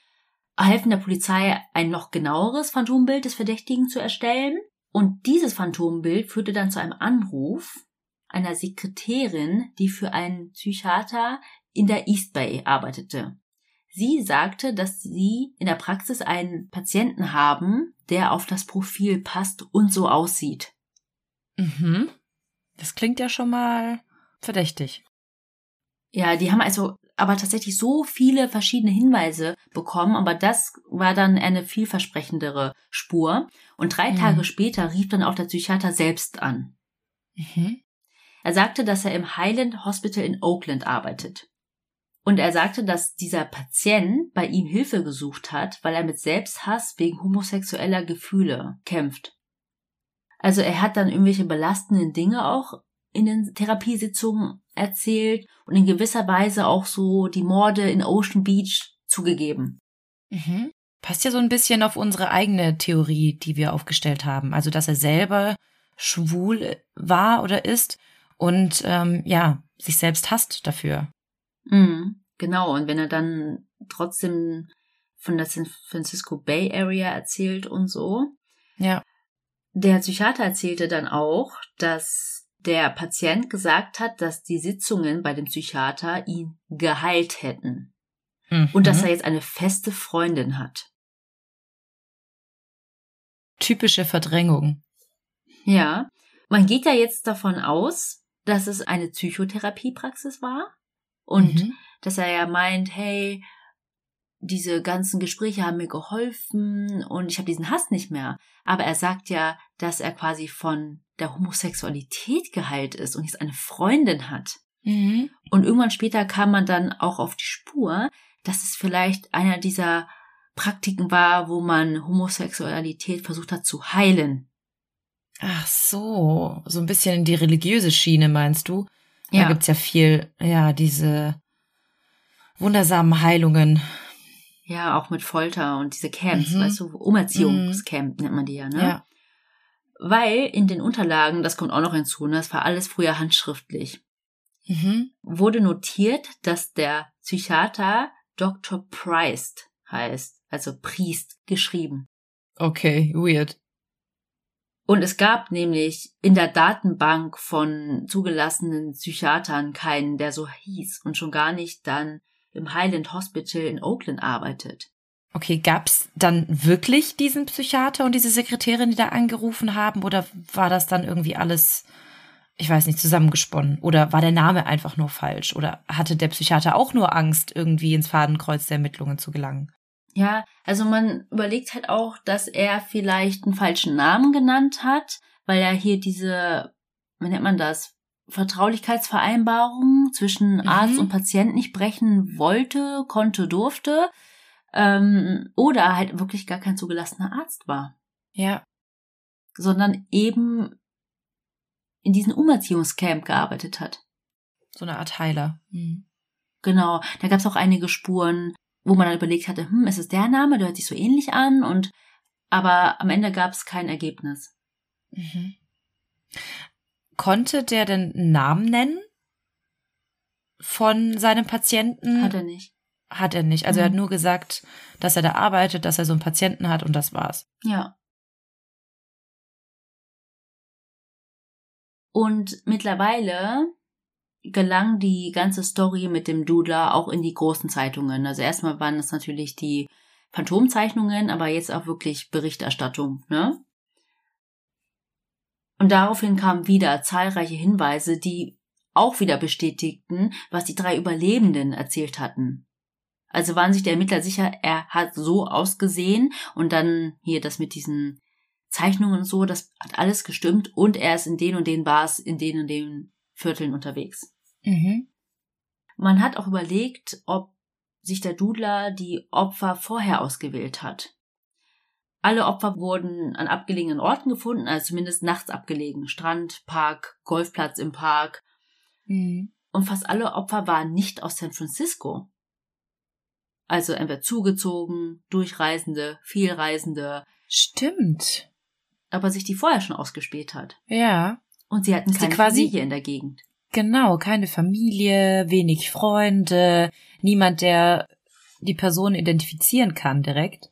helfen der Polizei, ein noch genaueres Phantombild des Verdächtigen zu erstellen. Und dieses Phantombild führte dann zu einem Anruf einer Sekretärin, die für einen Psychiater in der East Bay arbeitete. Sie sagte, dass sie in der Praxis einen Patienten haben, der auf das Profil passt und so aussieht. Mhm. Das klingt ja schon mal verdächtig. Ja, die haben also aber tatsächlich so viele verschiedene Hinweise bekommen, aber das war dann eine vielversprechendere Spur. Und drei mhm. Tage später rief dann auch der Psychiater selbst an. Mhm. Er sagte, dass er im Highland Hospital in Oakland arbeitet. Und er sagte, dass dieser Patient bei ihm Hilfe gesucht hat, weil er mit Selbsthass wegen homosexueller Gefühle kämpft. Also er hat dann irgendwelche belastenden Dinge auch in den Therapiesitzungen erzählt und in gewisser Weise auch so die Morde in Ocean Beach zugegeben. Mhm. Passt ja so ein bisschen auf unsere eigene Theorie, die wir aufgestellt haben. Also, dass er selber schwul war oder ist und ähm, ja, sich selbst hasst dafür. Mhm, genau, und wenn er dann trotzdem von der San Francisco Bay Area erzählt und so. Ja. Der Psychiater erzählte dann auch, dass der Patient gesagt hat, dass die Sitzungen bei dem Psychiater ihn geheilt hätten. Mhm. Und dass er jetzt eine feste Freundin hat. Typische Verdrängung. Ja. Man geht ja jetzt davon aus, dass es eine Psychotherapiepraxis war und mhm. dass er ja meint, hey, diese ganzen Gespräche haben mir geholfen und ich habe diesen Hass nicht mehr. Aber er sagt ja, dass er quasi von der Homosexualität geheilt ist und jetzt eine Freundin hat. Mhm. Und irgendwann später kam man dann auch auf die Spur, dass es vielleicht einer dieser Praktiken war, wo man Homosexualität versucht hat zu heilen. Ach so, so ein bisschen in die religiöse Schiene meinst du? Da ja. gibt's ja viel, ja, diese wundersamen Heilungen. Ja, auch mit Folter und diese Camps, mhm. weißt du, Umerziehungscamp mhm. nennt man die ja, ne? Ja. Weil in den Unterlagen, das kommt auch noch hinzu, ne, das war alles früher handschriftlich, mhm. wurde notiert, dass der Psychiater Dr. Priest heißt, also Priest geschrieben. Okay, weird. Und es gab nämlich in der Datenbank von zugelassenen Psychiatern keinen, der so hieß und schon gar nicht dann im Highland Hospital in Oakland arbeitet. Okay, gab's dann wirklich diesen Psychiater und diese Sekretärin, die da angerufen haben, oder war das dann irgendwie alles, ich weiß nicht, zusammengesponnen? Oder war der Name einfach nur falsch? Oder hatte der Psychiater auch nur Angst, irgendwie ins Fadenkreuz der Ermittlungen zu gelangen? Ja, also man überlegt halt auch, dass er vielleicht einen falschen Namen genannt hat, weil er hier diese, wie nennt man das, Vertraulichkeitsvereinbarung zwischen mhm. Arzt und Patient nicht brechen wollte, konnte, durfte, ähm, oder halt wirklich gar kein zugelassener Arzt war. Ja. Sondern eben in diesem Umerziehungscamp gearbeitet hat. So eine Art Heiler. Mhm. Genau, da gab es auch einige Spuren, wo man dann überlegt hatte, hm, ist es der Name, der hört sich so ähnlich an und aber am Ende gab es kein Ergebnis. Mhm. Konnte der denn einen Namen nennen von seinem Patienten? Hat er nicht. Hat er nicht. Also mhm. er hat mhm. nur gesagt, dass er da arbeitet, dass er so einen Patienten hat und das war's. Ja. Und mittlerweile gelang die ganze Story mit dem Doodler auch in die großen Zeitungen. Also erstmal waren es natürlich die Phantomzeichnungen, aber jetzt auch wirklich Berichterstattung, ne? Und daraufhin kamen wieder zahlreiche Hinweise, die auch wieder bestätigten, was die drei Überlebenden erzählt hatten. Also waren sich der Ermittler sicher, er hat so ausgesehen und dann hier das mit diesen Zeichnungen und so, das hat alles gestimmt und er ist in den und den Bars, in den und den Vierteln unterwegs. Mhm. Man hat auch überlegt, ob sich der Dudler die Opfer vorher ausgewählt hat. Alle Opfer wurden an abgelegenen Orten gefunden, also zumindest nachts abgelegen. Strand, Park, Golfplatz im Park. Mhm. Und fast alle Opfer waren nicht aus San Francisco. Also entweder zugezogen, Durchreisende, Vielreisende. Stimmt. Aber sich die vorher schon ausgespäht hat. Ja. Und sie hatten keine quasi, Familie in der Gegend. Genau, keine Familie, wenig Freunde, niemand, der die Person identifizieren kann direkt.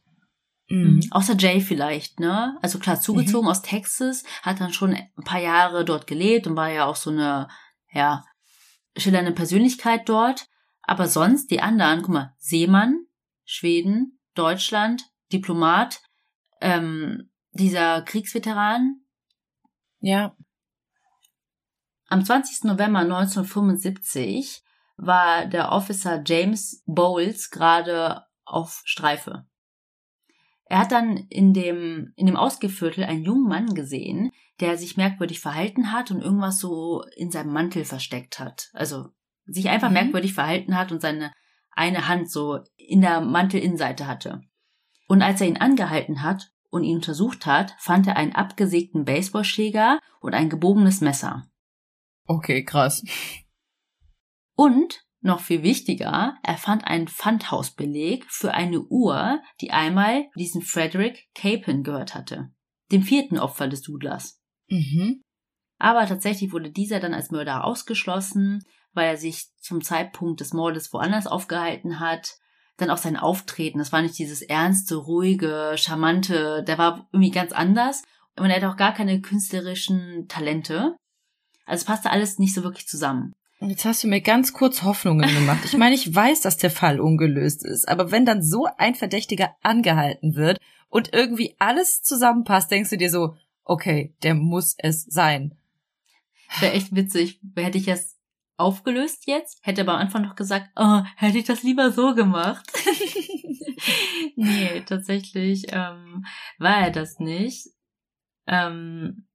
Mhm. Außer Jay vielleicht, ne? Also klar, zugezogen mhm. aus Texas, hat dann schon ein paar Jahre dort gelebt und war ja auch so eine, ja, schillernde Persönlichkeit dort. Aber sonst die anderen, guck mal, Seemann, Schweden, Deutschland, Diplomat, ähm, dieser Kriegsveteran. Ja. Am 20. November 1975 war der Officer James Bowles gerade auf Streife. Er hat dann in dem, in dem Ausgeviertel einen jungen Mann gesehen, der sich merkwürdig verhalten hat und irgendwas so in seinem Mantel versteckt hat. Also sich einfach mhm. merkwürdig verhalten hat und seine eine Hand so in der Mantelinnenseite hatte. Und als er ihn angehalten hat und ihn untersucht hat, fand er einen abgesägten Baseballschläger und ein gebogenes Messer. Okay, krass. Und noch viel wichtiger, er fand einen Pfandhausbeleg für eine Uhr, die einmal diesen Frederick Capon gehört hatte, dem vierten Opfer des Dudlers. Mhm. Aber tatsächlich wurde dieser dann als Mörder ausgeschlossen, weil er sich zum Zeitpunkt des Mordes woanders aufgehalten hat. Dann auch sein Auftreten, das war nicht dieses ernste, ruhige, charmante, der war irgendwie ganz anders. Und er hatte auch gar keine künstlerischen Talente. Also es passte alles nicht so wirklich zusammen. Jetzt hast du mir ganz kurz Hoffnungen gemacht. Ich meine, ich weiß, dass der Fall ungelöst ist, aber wenn dann so ein Verdächtiger angehalten wird und irgendwie alles zusammenpasst, denkst du dir so, okay, der muss es sein. Wäre echt witzig. Hätte ich es aufgelöst jetzt? Hätte aber am Anfang noch gesagt, oh, hätte ich das lieber so gemacht. <laughs> nee, tatsächlich ähm, war er das nicht. Ähm,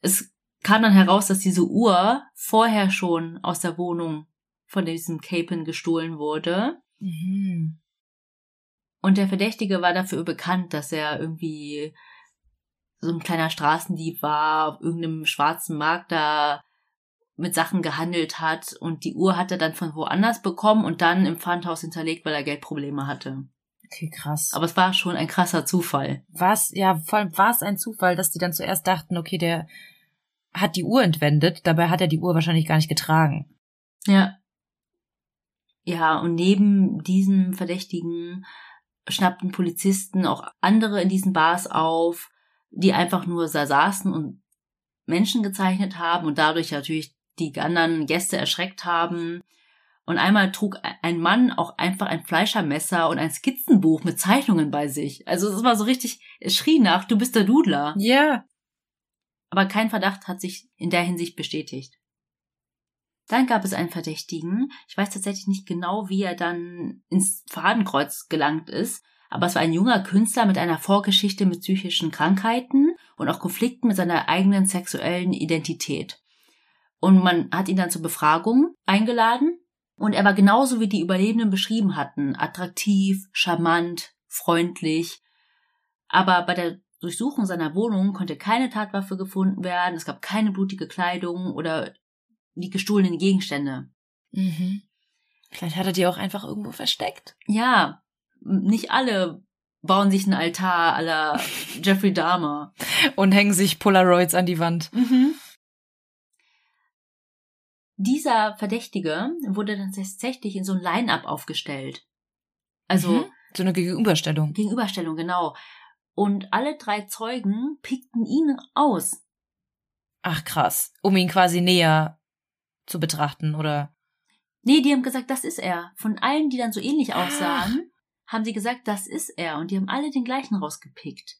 es kam dann heraus, dass diese Uhr vorher schon aus der Wohnung von diesem Capen gestohlen wurde. Mhm. Und der Verdächtige war dafür bekannt, dass er irgendwie so ein kleiner Straßendieb war, auf irgendeinem schwarzen Markt da mit Sachen gehandelt hat und die Uhr hat er dann von woanders bekommen und dann im Pfandhaus hinterlegt, weil er Geldprobleme hatte. Okay, krass. Aber es war schon ein krasser Zufall. Was? Ja, vor allem war es ein Zufall, dass die dann zuerst dachten, okay, der hat die Uhr entwendet, dabei hat er die Uhr wahrscheinlich gar nicht getragen. Ja. Ja, und neben diesem Verdächtigen schnappten Polizisten auch andere in diesen Bars auf, die einfach nur saßen und Menschen gezeichnet haben und dadurch natürlich die anderen Gäste erschreckt haben. Und einmal trug ein Mann auch einfach ein Fleischermesser und ein Skizzenbuch mit Zeichnungen bei sich. Also es war so richtig, es schrie nach, du bist der Dudler. Ja. Yeah aber kein Verdacht hat sich in der Hinsicht bestätigt. Dann gab es einen Verdächtigen. Ich weiß tatsächlich nicht genau, wie er dann ins Fadenkreuz gelangt ist, aber es war ein junger Künstler mit einer Vorgeschichte mit psychischen Krankheiten und auch Konflikten mit seiner eigenen sexuellen Identität. Und man hat ihn dann zur Befragung eingeladen und er war genauso wie die Überlebenden beschrieben hatten, attraktiv, charmant, freundlich. Aber bei der Durchsuchung seiner Wohnung konnte keine Tatwaffe gefunden werden, es gab keine blutige Kleidung oder die gestohlenen Gegenstände. Mhm. Vielleicht hat er die auch einfach irgendwo versteckt. Ja, nicht alle bauen sich einen Altar aller <laughs> Jeffrey Dahmer. Und hängen sich Polaroids an die Wand. Mhm. Dieser Verdächtige wurde dann tatsächlich in so ein Line-up aufgestellt. Also. Mhm. So eine Gegenüberstellung. Gegenüberstellung, genau und alle drei Zeugen pickten ihn aus. Ach krass, um ihn quasi näher zu betrachten, oder? Nee, die haben gesagt, das ist er. Von allen, die dann so ähnlich aussahen, Ach. haben sie gesagt, das ist er. Und die haben alle den gleichen rausgepickt.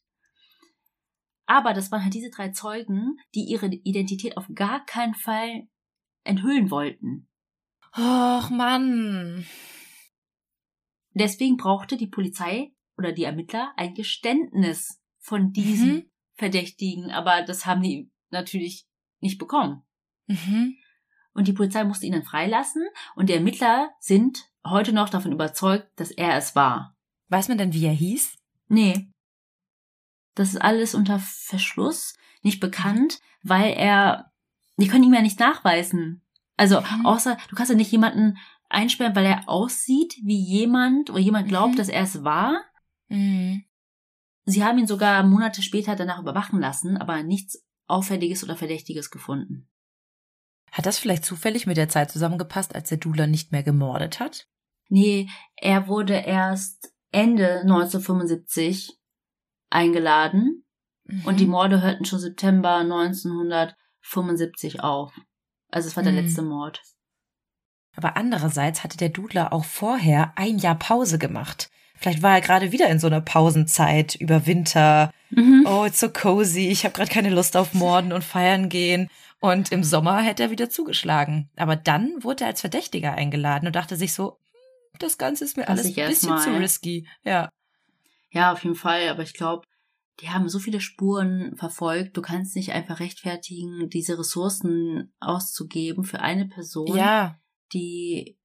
Aber das waren halt diese drei Zeugen, die ihre Identität auf gar keinen Fall enthüllen wollten. Och Mann. Deswegen brauchte die Polizei oder die Ermittler ein Geständnis von diesem mhm. Verdächtigen, aber das haben die natürlich nicht bekommen. Mhm. Und die Polizei musste ihn dann freilassen und die Ermittler sind heute noch davon überzeugt, dass er es war. Weiß man denn, wie er hieß? Nee. Das ist alles unter Verschluss, nicht bekannt, weil er, die können ihm ja nicht nachweisen. Also, mhm. außer, du kannst ja nicht jemanden einsperren, weil er aussieht wie jemand oder jemand glaubt, mhm. dass er es war. Mhm. Sie haben ihn sogar Monate später danach überwachen lassen, aber nichts Auffälliges oder Verdächtiges gefunden. Hat das vielleicht zufällig mit der Zeit zusammengepasst, als der Dula nicht mehr gemordet hat? Nee, er wurde erst Ende 1975 eingeladen Mhm. und die Morde hörten schon September 1975 auf. Also es war der Mhm. letzte Mord. Aber andererseits hatte der Dudler auch vorher ein Jahr Pause gemacht. Vielleicht war er gerade wieder in so einer Pausenzeit über Winter. Mhm. Oh, it's so cozy. Ich habe gerade keine Lust auf Morden und Feiern gehen. Und im Sommer hätte er wieder zugeschlagen. Aber dann wurde er als Verdächtiger eingeladen und dachte sich so, hm, das Ganze ist mir Lass alles ein bisschen mal. zu risky. Ja. Ja, auf jeden Fall. Aber ich glaube, die haben so viele Spuren verfolgt. Du kannst nicht einfach rechtfertigen, diese Ressourcen auszugeben für eine Person, Ja. die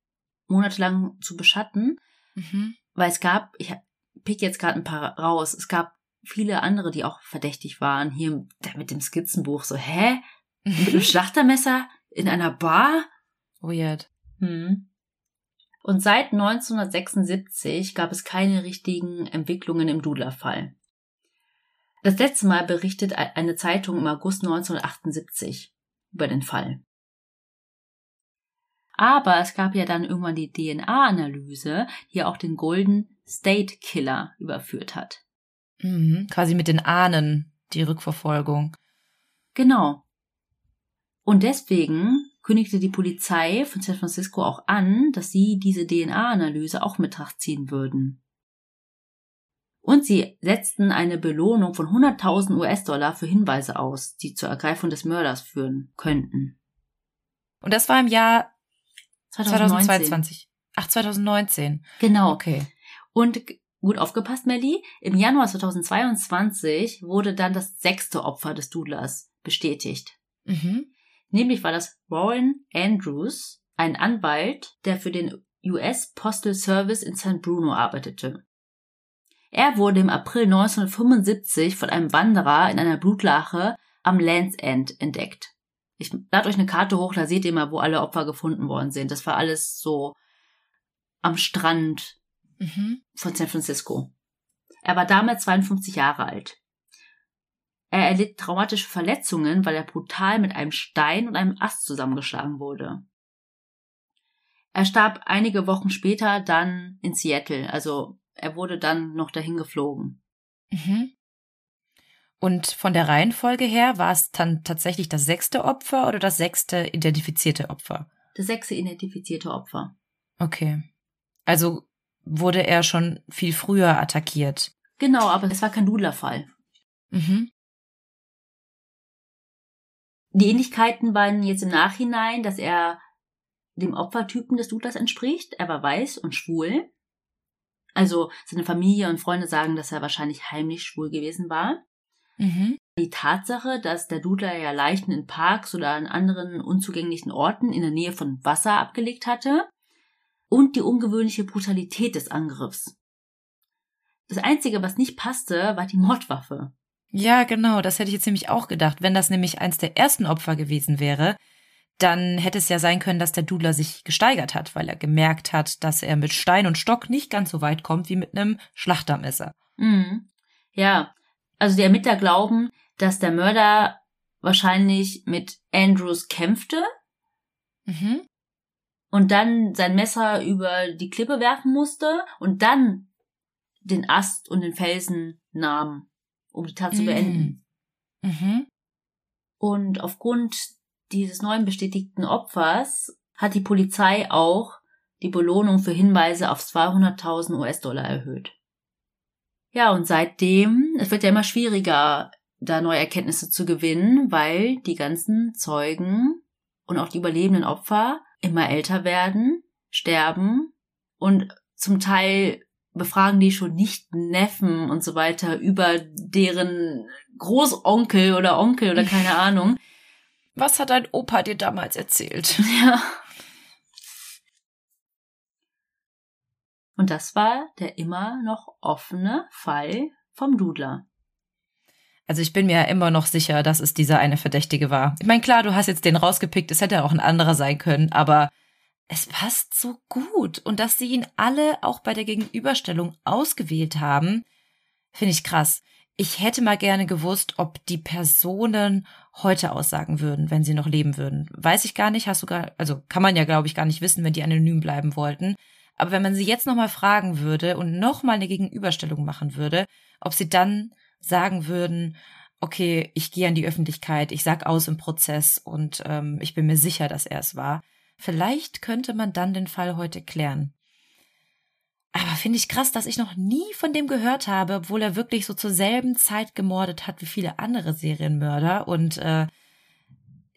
monatelang zu beschatten. Mhm. Weil es gab, ich pick jetzt gerade ein paar raus, es gab viele andere, die auch verdächtig waren. Hier mit dem Skizzenbuch. So, hä? Mit einem <laughs> Schlachtermesser in einer Bar? Weird. Hm. Und seit 1976 gab es keine richtigen Entwicklungen im Dudler-Fall. Das letzte Mal berichtet eine Zeitung im August 1978 über den Fall. Aber es gab ja dann irgendwann die DNA-Analyse, die auch den Golden State Killer überführt hat. Mhm. Quasi mit den Ahnen, die Rückverfolgung. Genau. Und deswegen kündigte die Polizei von San Francisco auch an, dass sie diese DNA-Analyse auch in Betracht ziehen würden. Und sie setzten eine Belohnung von 100.000 US-Dollar für Hinweise aus, die zur Ergreifung des Mörders führen könnten. Und das war im Jahr 2019. 2022. Ach, 2019. Genau. Okay. Und gut aufgepasst, Melly, im Januar 2022 wurde dann das sechste Opfer des Dudlers bestätigt. Mhm. Nämlich war das Warren Andrews, ein Anwalt, der für den US Postal Service in San Bruno arbeitete. Er wurde im April 1975 von einem Wanderer in einer Blutlache am Land's End entdeckt. Ich lade euch eine Karte hoch, da seht ihr mal, wo alle Opfer gefunden worden sind. Das war alles so am Strand Mhm. von San Francisco. Er war damals 52 Jahre alt. Er erlitt traumatische Verletzungen, weil er brutal mit einem Stein und einem Ast zusammengeschlagen wurde. Er starb einige Wochen später dann in Seattle, also er wurde dann noch dahin geflogen. Mhm. Und von der Reihenfolge her war es dann tatsächlich das sechste Opfer oder das sechste identifizierte Opfer? Das sechste identifizierte Opfer. Okay. Also wurde er schon viel früher attackiert. Genau, aber es war kein Dudlerfall. Mhm. Die Ähnlichkeiten waren jetzt im Nachhinein, dass er dem Opfertypen des Dudlers entspricht. Er war weiß und schwul. Also seine Familie und Freunde sagen, dass er wahrscheinlich heimlich schwul gewesen war. Mhm. Die Tatsache, dass der Dudler ja Leichen in Parks oder an anderen unzugänglichen Orten in der Nähe von Wasser abgelegt hatte. Und die ungewöhnliche Brutalität des Angriffs. Das Einzige, was nicht passte, war die Mordwaffe. Ja, genau, das hätte ich jetzt nämlich auch gedacht. Wenn das nämlich eins der ersten Opfer gewesen wäre, dann hätte es ja sein können, dass der Dudler sich gesteigert hat, weil er gemerkt hat, dass er mit Stein und Stock nicht ganz so weit kommt wie mit einem Schlachtermesser. Mhm. Ja, also die Ermittler glauben, dass der Mörder wahrscheinlich mit Andrews kämpfte Mhm. und dann sein Messer über die Klippe werfen musste und dann den Ast und den Felsen nahm, um die Tat zu Mhm. beenden. Mhm. Und aufgrund dieses neuen bestätigten Opfers hat die Polizei auch die Belohnung für Hinweise auf 200.000 US-Dollar erhöht. Ja, und seitdem, es wird ja immer schwieriger, da neue Erkenntnisse zu gewinnen, weil die ganzen Zeugen und auch die überlebenden Opfer immer älter werden, sterben und zum Teil befragen die schon nicht Neffen und so weiter über deren Großonkel oder Onkel oder keine <laughs> Ahnung. Was hat dein Opa dir damals erzählt? <laughs> Ja. Und das war der immer noch offene Fall vom Dudler. Also ich bin mir ja immer noch sicher, dass es dieser eine Verdächtige war. Ich meine, klar, du hast jetzt den rausgepickt, es hätte auch ein anderer sein können, aber es passt so gut. Und dass sie ihn alle auch bei der Gegenüberstellung ausgewählt haben, finde ich krass. Ich hätte mal gerne gewusst, ob die Personen heute aussagen würden, wenn sie noch leben würden. Weiß ich gar nicht, hast du gar, also kann man ja, glaube ich, gar nicht wissen, wenn die anonym bleiben wollten. Aber wenn man sie jetzt nochmal fragen würde und nochmal eine Gegenüberstellung machen würde, ob sie dann sagen würden, okay, ich gehe an die Öffentlichkeit, ich sag aus im Prozess und ähm, ich bin mir sicher, dass er es war. Vielleicht könnte man dann den Fall heute klären. Aber finde ich krass, dass ich noch nie von dem gehört habe, obwohl er wirklich so zur selben Zeit gemordet hat wie viele andere Serienmörder und äh,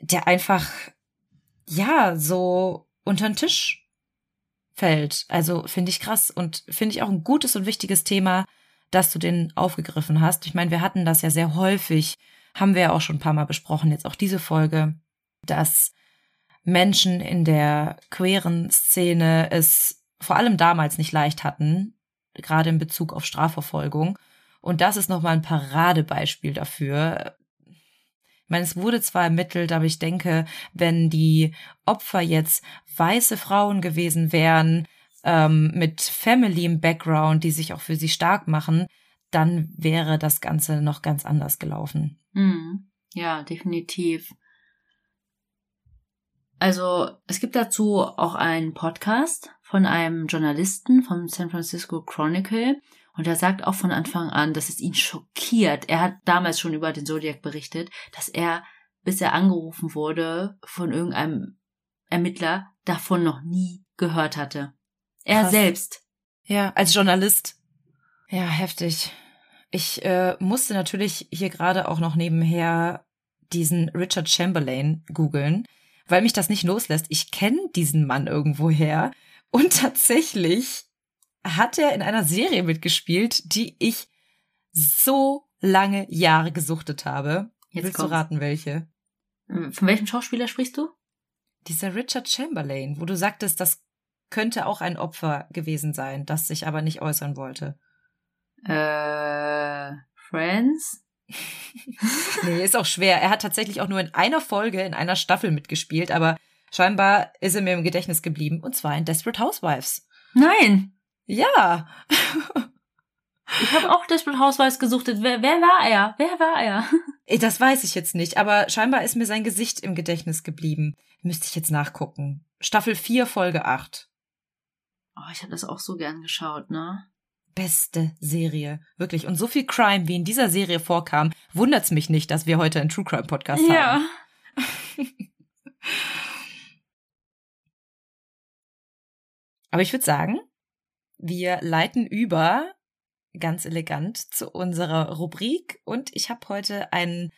der einfach ja so unter den Tisch fällt. Also finde ich krass und finde ich auch ein gutes und wichtiges Thema, dass du den aufgegriffen hast. Ich meine, wir hatten das ja sehr häufig, haben wir ja auch schon ein paar Mal besprochen, jetzt auch diese Folge, dass Menschen in der queeren Szene es vor allem damals nicht leicht hatten, gerade in Bezug auf Strafverfolgung. Und das ist nochmal ein Paradebeispiel dafür. Ich meine, es wurde zwar ermittelt, aber ich denke, wenn die Opfer jetzt weiße Frauen gewesen wären, ähm, mit Family im Background, die sich auch für sie stark machen, dann wäre das Ganze noch ganz anders gelaufen. Hm. Ja, definitiv. Also es gibt dazu auch einen Podcast von einem Journalisten vom San Francisco Chronicle und er sagt auch von Anfang an, dass es ihn schockiert. Er hat damals schon über den Zodiac berichtet, dass er, bis er angerufen wurde von irgendeinem Ermittler, davon noch nie gehört hatte. Er Krass. selbst. Ja, als Journalist. Ja, heftig. Ich äh, musste natürlich hier gerade auch noch nebenher diesen Richard Chamberlain googeln weil mich das nicht loslässt. Ich kenne diesen Mann irgendwoher und tatsächlich hat er in einer Serie mitgespielt, die ich so lange Jahre gesuchtet habe. Jetzt Willst kommt's. du raten, welche? Hm, von welchem Schauspieler sprichst du? Dieser Richard Chamberlain, wo du sagtest, das könnte auch ein Opfer gewesen sein, das sich aber nicht äußern wollte. Äh, Friends? <laughs> nee, ist auch schwer. Er hat tatsächlich auch nur in einer Folge, in einer Staffel mitgespielt, aber scheinbar ist er mir im Gedächtnis geblieben. Und zwar in Desperate Housewives. Nein. Ja. ich habe auch Desperate Housewives gesuchtet. Wer, wer war er? Wer war er? <laughs> Das weiß ich jetzt nicht, aber scheinbar ist mir sein Gesicht im Gedächtnis geblieben. Müsste ich jetzt nachgucken. Staffel 4, Folge 8. Oh, ich habe das auch so gern geschaut, ne? beste Serie. Wirklich. Und so viel Crime, wie in dieser Serie vorkam, wundert's mich nicht, dass wir heute einen True Crime Podcast ja. haben. Ja. <laughs> Aber ich würde sagen, wir leiten über ganz elegant zu unserer Rubrik und ich habe heute einen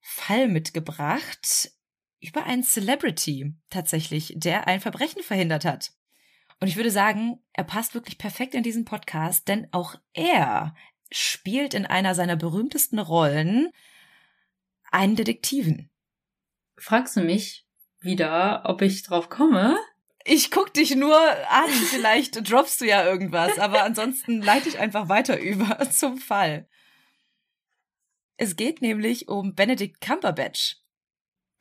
Fall mitgebracht über einen Celebrity tatsächlich, der ein Verbrechen verhindert hat. Und ich würde sagen, er passt wirklich perfekt in diesen Podcast, denn auch er spielt in einer seiner berühmtesten Rollen einen Detektiven. Fragst du mich wieder, ob ich drauf komme? Ich guck dich nur an, vielleicht droppst du ja irgendwas, aber ansonsten leite ich einfach weiter über <laughs> zum Fall. Es geht nämlich um Benedict Cumberbatch.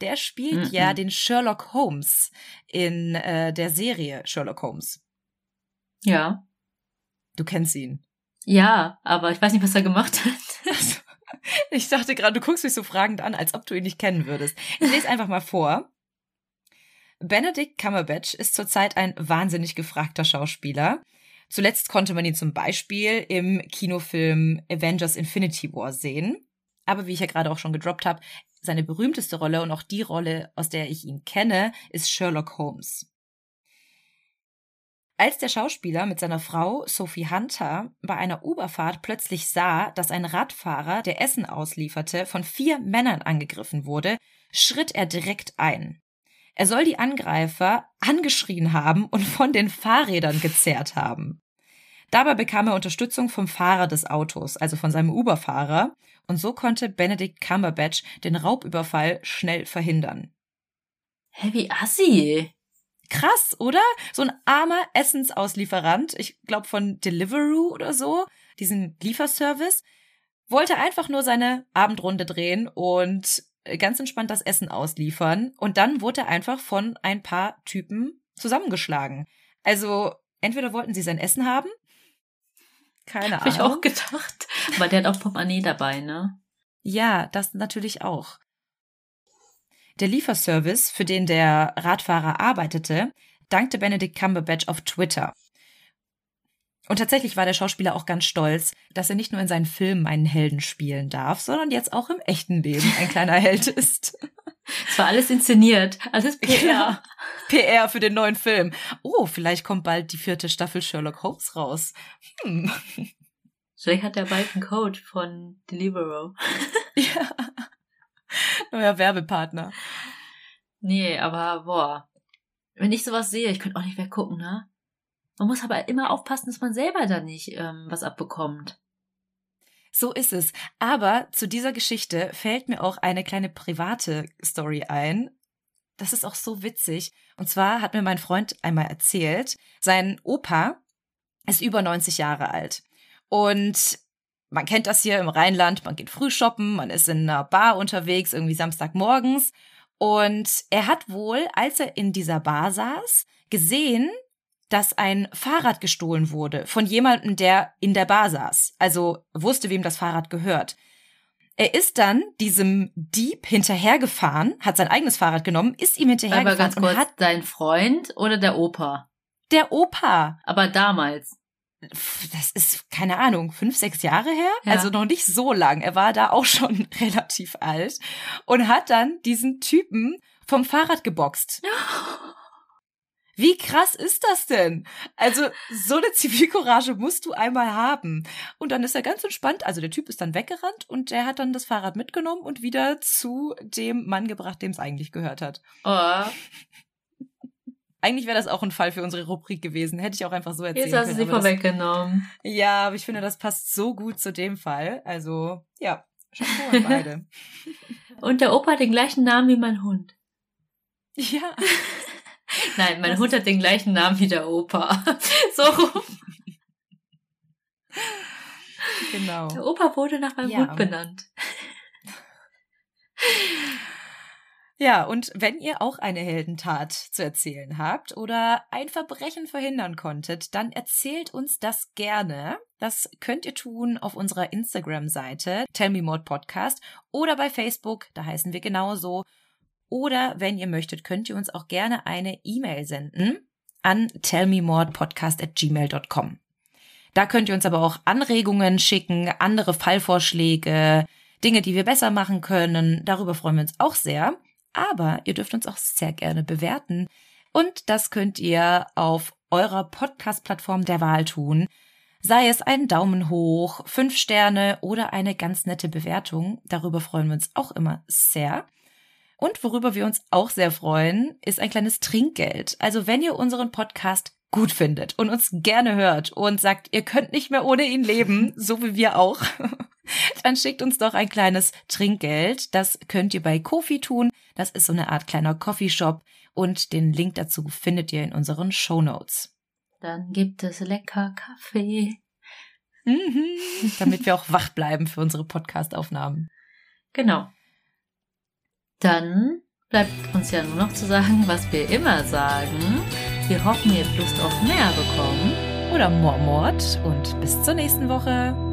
Der spielt mm -mm. ja den Sherlock Holmes in äh, der Serie Sherlock Holmes. Ja. Du kennst ihn. Ja, aber ich weiß nicht, was er gemacht hat. <laughs> ich dachte gerade, du guckst mich so fragend an, als ob du ihn nicht kennen würdest. Ich lese einfach mal vor. Benedict Cumberbatch ist zurzeit ein wahnsinnig gefragter Schauspieler. Zuletzt konnte man ihn zum Beispiel im Kinofilm Avengers Infinity War sehen. Aber wie ich ja gerade auch schon gedroppt habe, seine berühmteste Rolle und auch die Rolle, aus der ich ihn kenne, ist Sherlock Holmes. Als der Schauspieler mit seiner Frau Sophie Hunter bei einer Uberfahrt plötzlich sah, dass ein Radfahrer, der Essen auslieferte, von vier Männern angegriffen wurde, schritt er direkt ein. Er soll die Angreifer angeschrien haben und von den Fahrrädern gezerrt haben. Dabei bekam er Unterstützung vom Fahrer des Autos, also von seinem Uberfahrer, und so konnte Benedict Cumberbatch den Raubüberfall schnell verhindern. Heavy assi. Krass, oder? So ein armer Essensauslieferant, ich glaube von Deliveroo oder so, diesen Lieferservice, wollte einfach nur seine Abendrunde drehen und ganz entspannt das Essen ausliefern. Und dann wurde er einfach von ein paar Typen zusammengeschlagen. Also entweder wollten sie sein Essen haben keine Hab Ahnung. Hab ich auch gedacht. Aber der hat auch Portemonnaie dabei, ne? Ja, das natürlich auch. Der Lieferservice, für den der Radfahrer arbeitete, dankte Benedict Cumberbatch auf Twitter. Und tatsächlich war der Schauspieler auch ganz stolz, dass er nicht nur in seinen Filmen einen Helden spielen darf, sondern jetzt auch im echten Leben ein kleiner Held ist. <laughs> Es war alles inszeniert, alles PR. Ja, PR für den neuen Film. Oh, vielleicht kommt bald die vierte Staffel Sherlock Holmes raus. Hm. Vielleicht hat er bald einen Code von Deliveroo. <laughs> Ja. Neuer Werbepartner. Nee, aber boah. Wenn ich sowas sehe, ich könnte auch nicht mehr gucken, ne? Man muss aber immer aufpassen, dass man selber da nicht ähm, was abbekommt. So ist es. Aber zu dieser Geschichte fällt mir auch eine kleine private Story ein. Das ist auch so witzig. Und zwar hat mir mein Freund einmal erzählt, sein Opa ist über 90 Jahre alt. Und man kennt das hier im Rheinland, man geht früh shoppen, man ist in einer Bar unterwegs, irgendwie Samstagmorgens. Und er hat wohl, als er in dieser Bar saß, gesehen, dass ein Fahrrad gestohlen wurde von jemandem, der in der Bar saß. Also wusste, wem das Fahrrad gehört. Er ist dann diesem Dieb hinterhergefahren, hat sein eigenes Fahrrad genommen, ist ihm Aber hinterhergefahren ganz kurz, und hat dein Freund oder der Opa? der Opa, Aber damals. das ist keine Ahnung, fünf, sechs Jahre her, Ja. also noch nicht so lang. Er war da auch <laughs> schon relativ alt und hat dann diesen Typen vom Fahrrad geboxt. <gasps> Wie krass ist das denn? Also, so eine Zivilcourage musst du einmal haben. Und dann ist er ganz entspannt. Also, der Typ ist dann weggerannt und der hat dann das Fahrrad mitgenommen und wieder zu dem Mann gebracht, dem es eigentlich gehört hat. Oh, Eigentlich wäre das auch ein Fall für unsere Rubrik gewesen. Hätte ich auch einfach so erzählen jetzt hast du sie vorweggenommen. Ja, aber ich finde, das passt so gut zu dem Fall. Also, ja, Chapeau an beide. <laughs> Und der Opa hat den gleichen Namen wie mein Hund. ja. <laughs> Nein, mein Hund hat den gleichen Namen wie der Opa. <laughs> So rum. Genau. Der Opa wurde nach meinem Ja. Hund benannt. Ja, und wenn ihr auch eine Heldentat zu erzählen habt oder ein Verbrechen verhindern konntet, dann erzählt uns das gerne. Das könnt ihr tun auf unserer Instagram-Seite Tell Me More Podcast oder bei Facebook, da heißen wir genauso. Oder wenn ihr möchtet, könnt ihr uns auch gerne eine E-Mail senden an tellmemorepodcast@gmail.com. Da könnt ihr uns aber auch Anregungen schicken, andere Fallvorschläge, Dinge, die wir besser machen können. Darüber freuen wir uns auch sehr. Aber ihr dürft uns auch sehr gerne bewerten. Und das könnt ihr auf eurer Podcast-Plattform der Wahl tun. Sei es ein Daumen hoch, fünf Sterne oder eine ganz nette Bewertung. Darüber freuen wir uns auch immer sehr. Und worüber wir uns auch sehr freuen, ist ein kleines Trinkgeld. Also wenn ihr unseren Podcast gut findet und uns gerne hört und sagt, ihr könnt nicht mehr ohne ihn leben, <laughs> so wie wir auch, <laughs> dann schickt uns doch ein kleines Trinkgeld. Das könnt ihr bei Kofi tun. Das ist so eine Art kleiner Coffeeshop und den Link dazu findet ihr in unseren Show Notes. Dann gibt es lecker Kaffee. Mhm. Damit wir auch wach bleiben für unsere Podcast-Aufnahmen. Genau. Dann bleibt uns ja nur noch zu sagen, was wir immer sagen. Wir hoffen, ihr habt Lust auf mehr bekommen. Oder Mormort und bis zur nächsten Woche.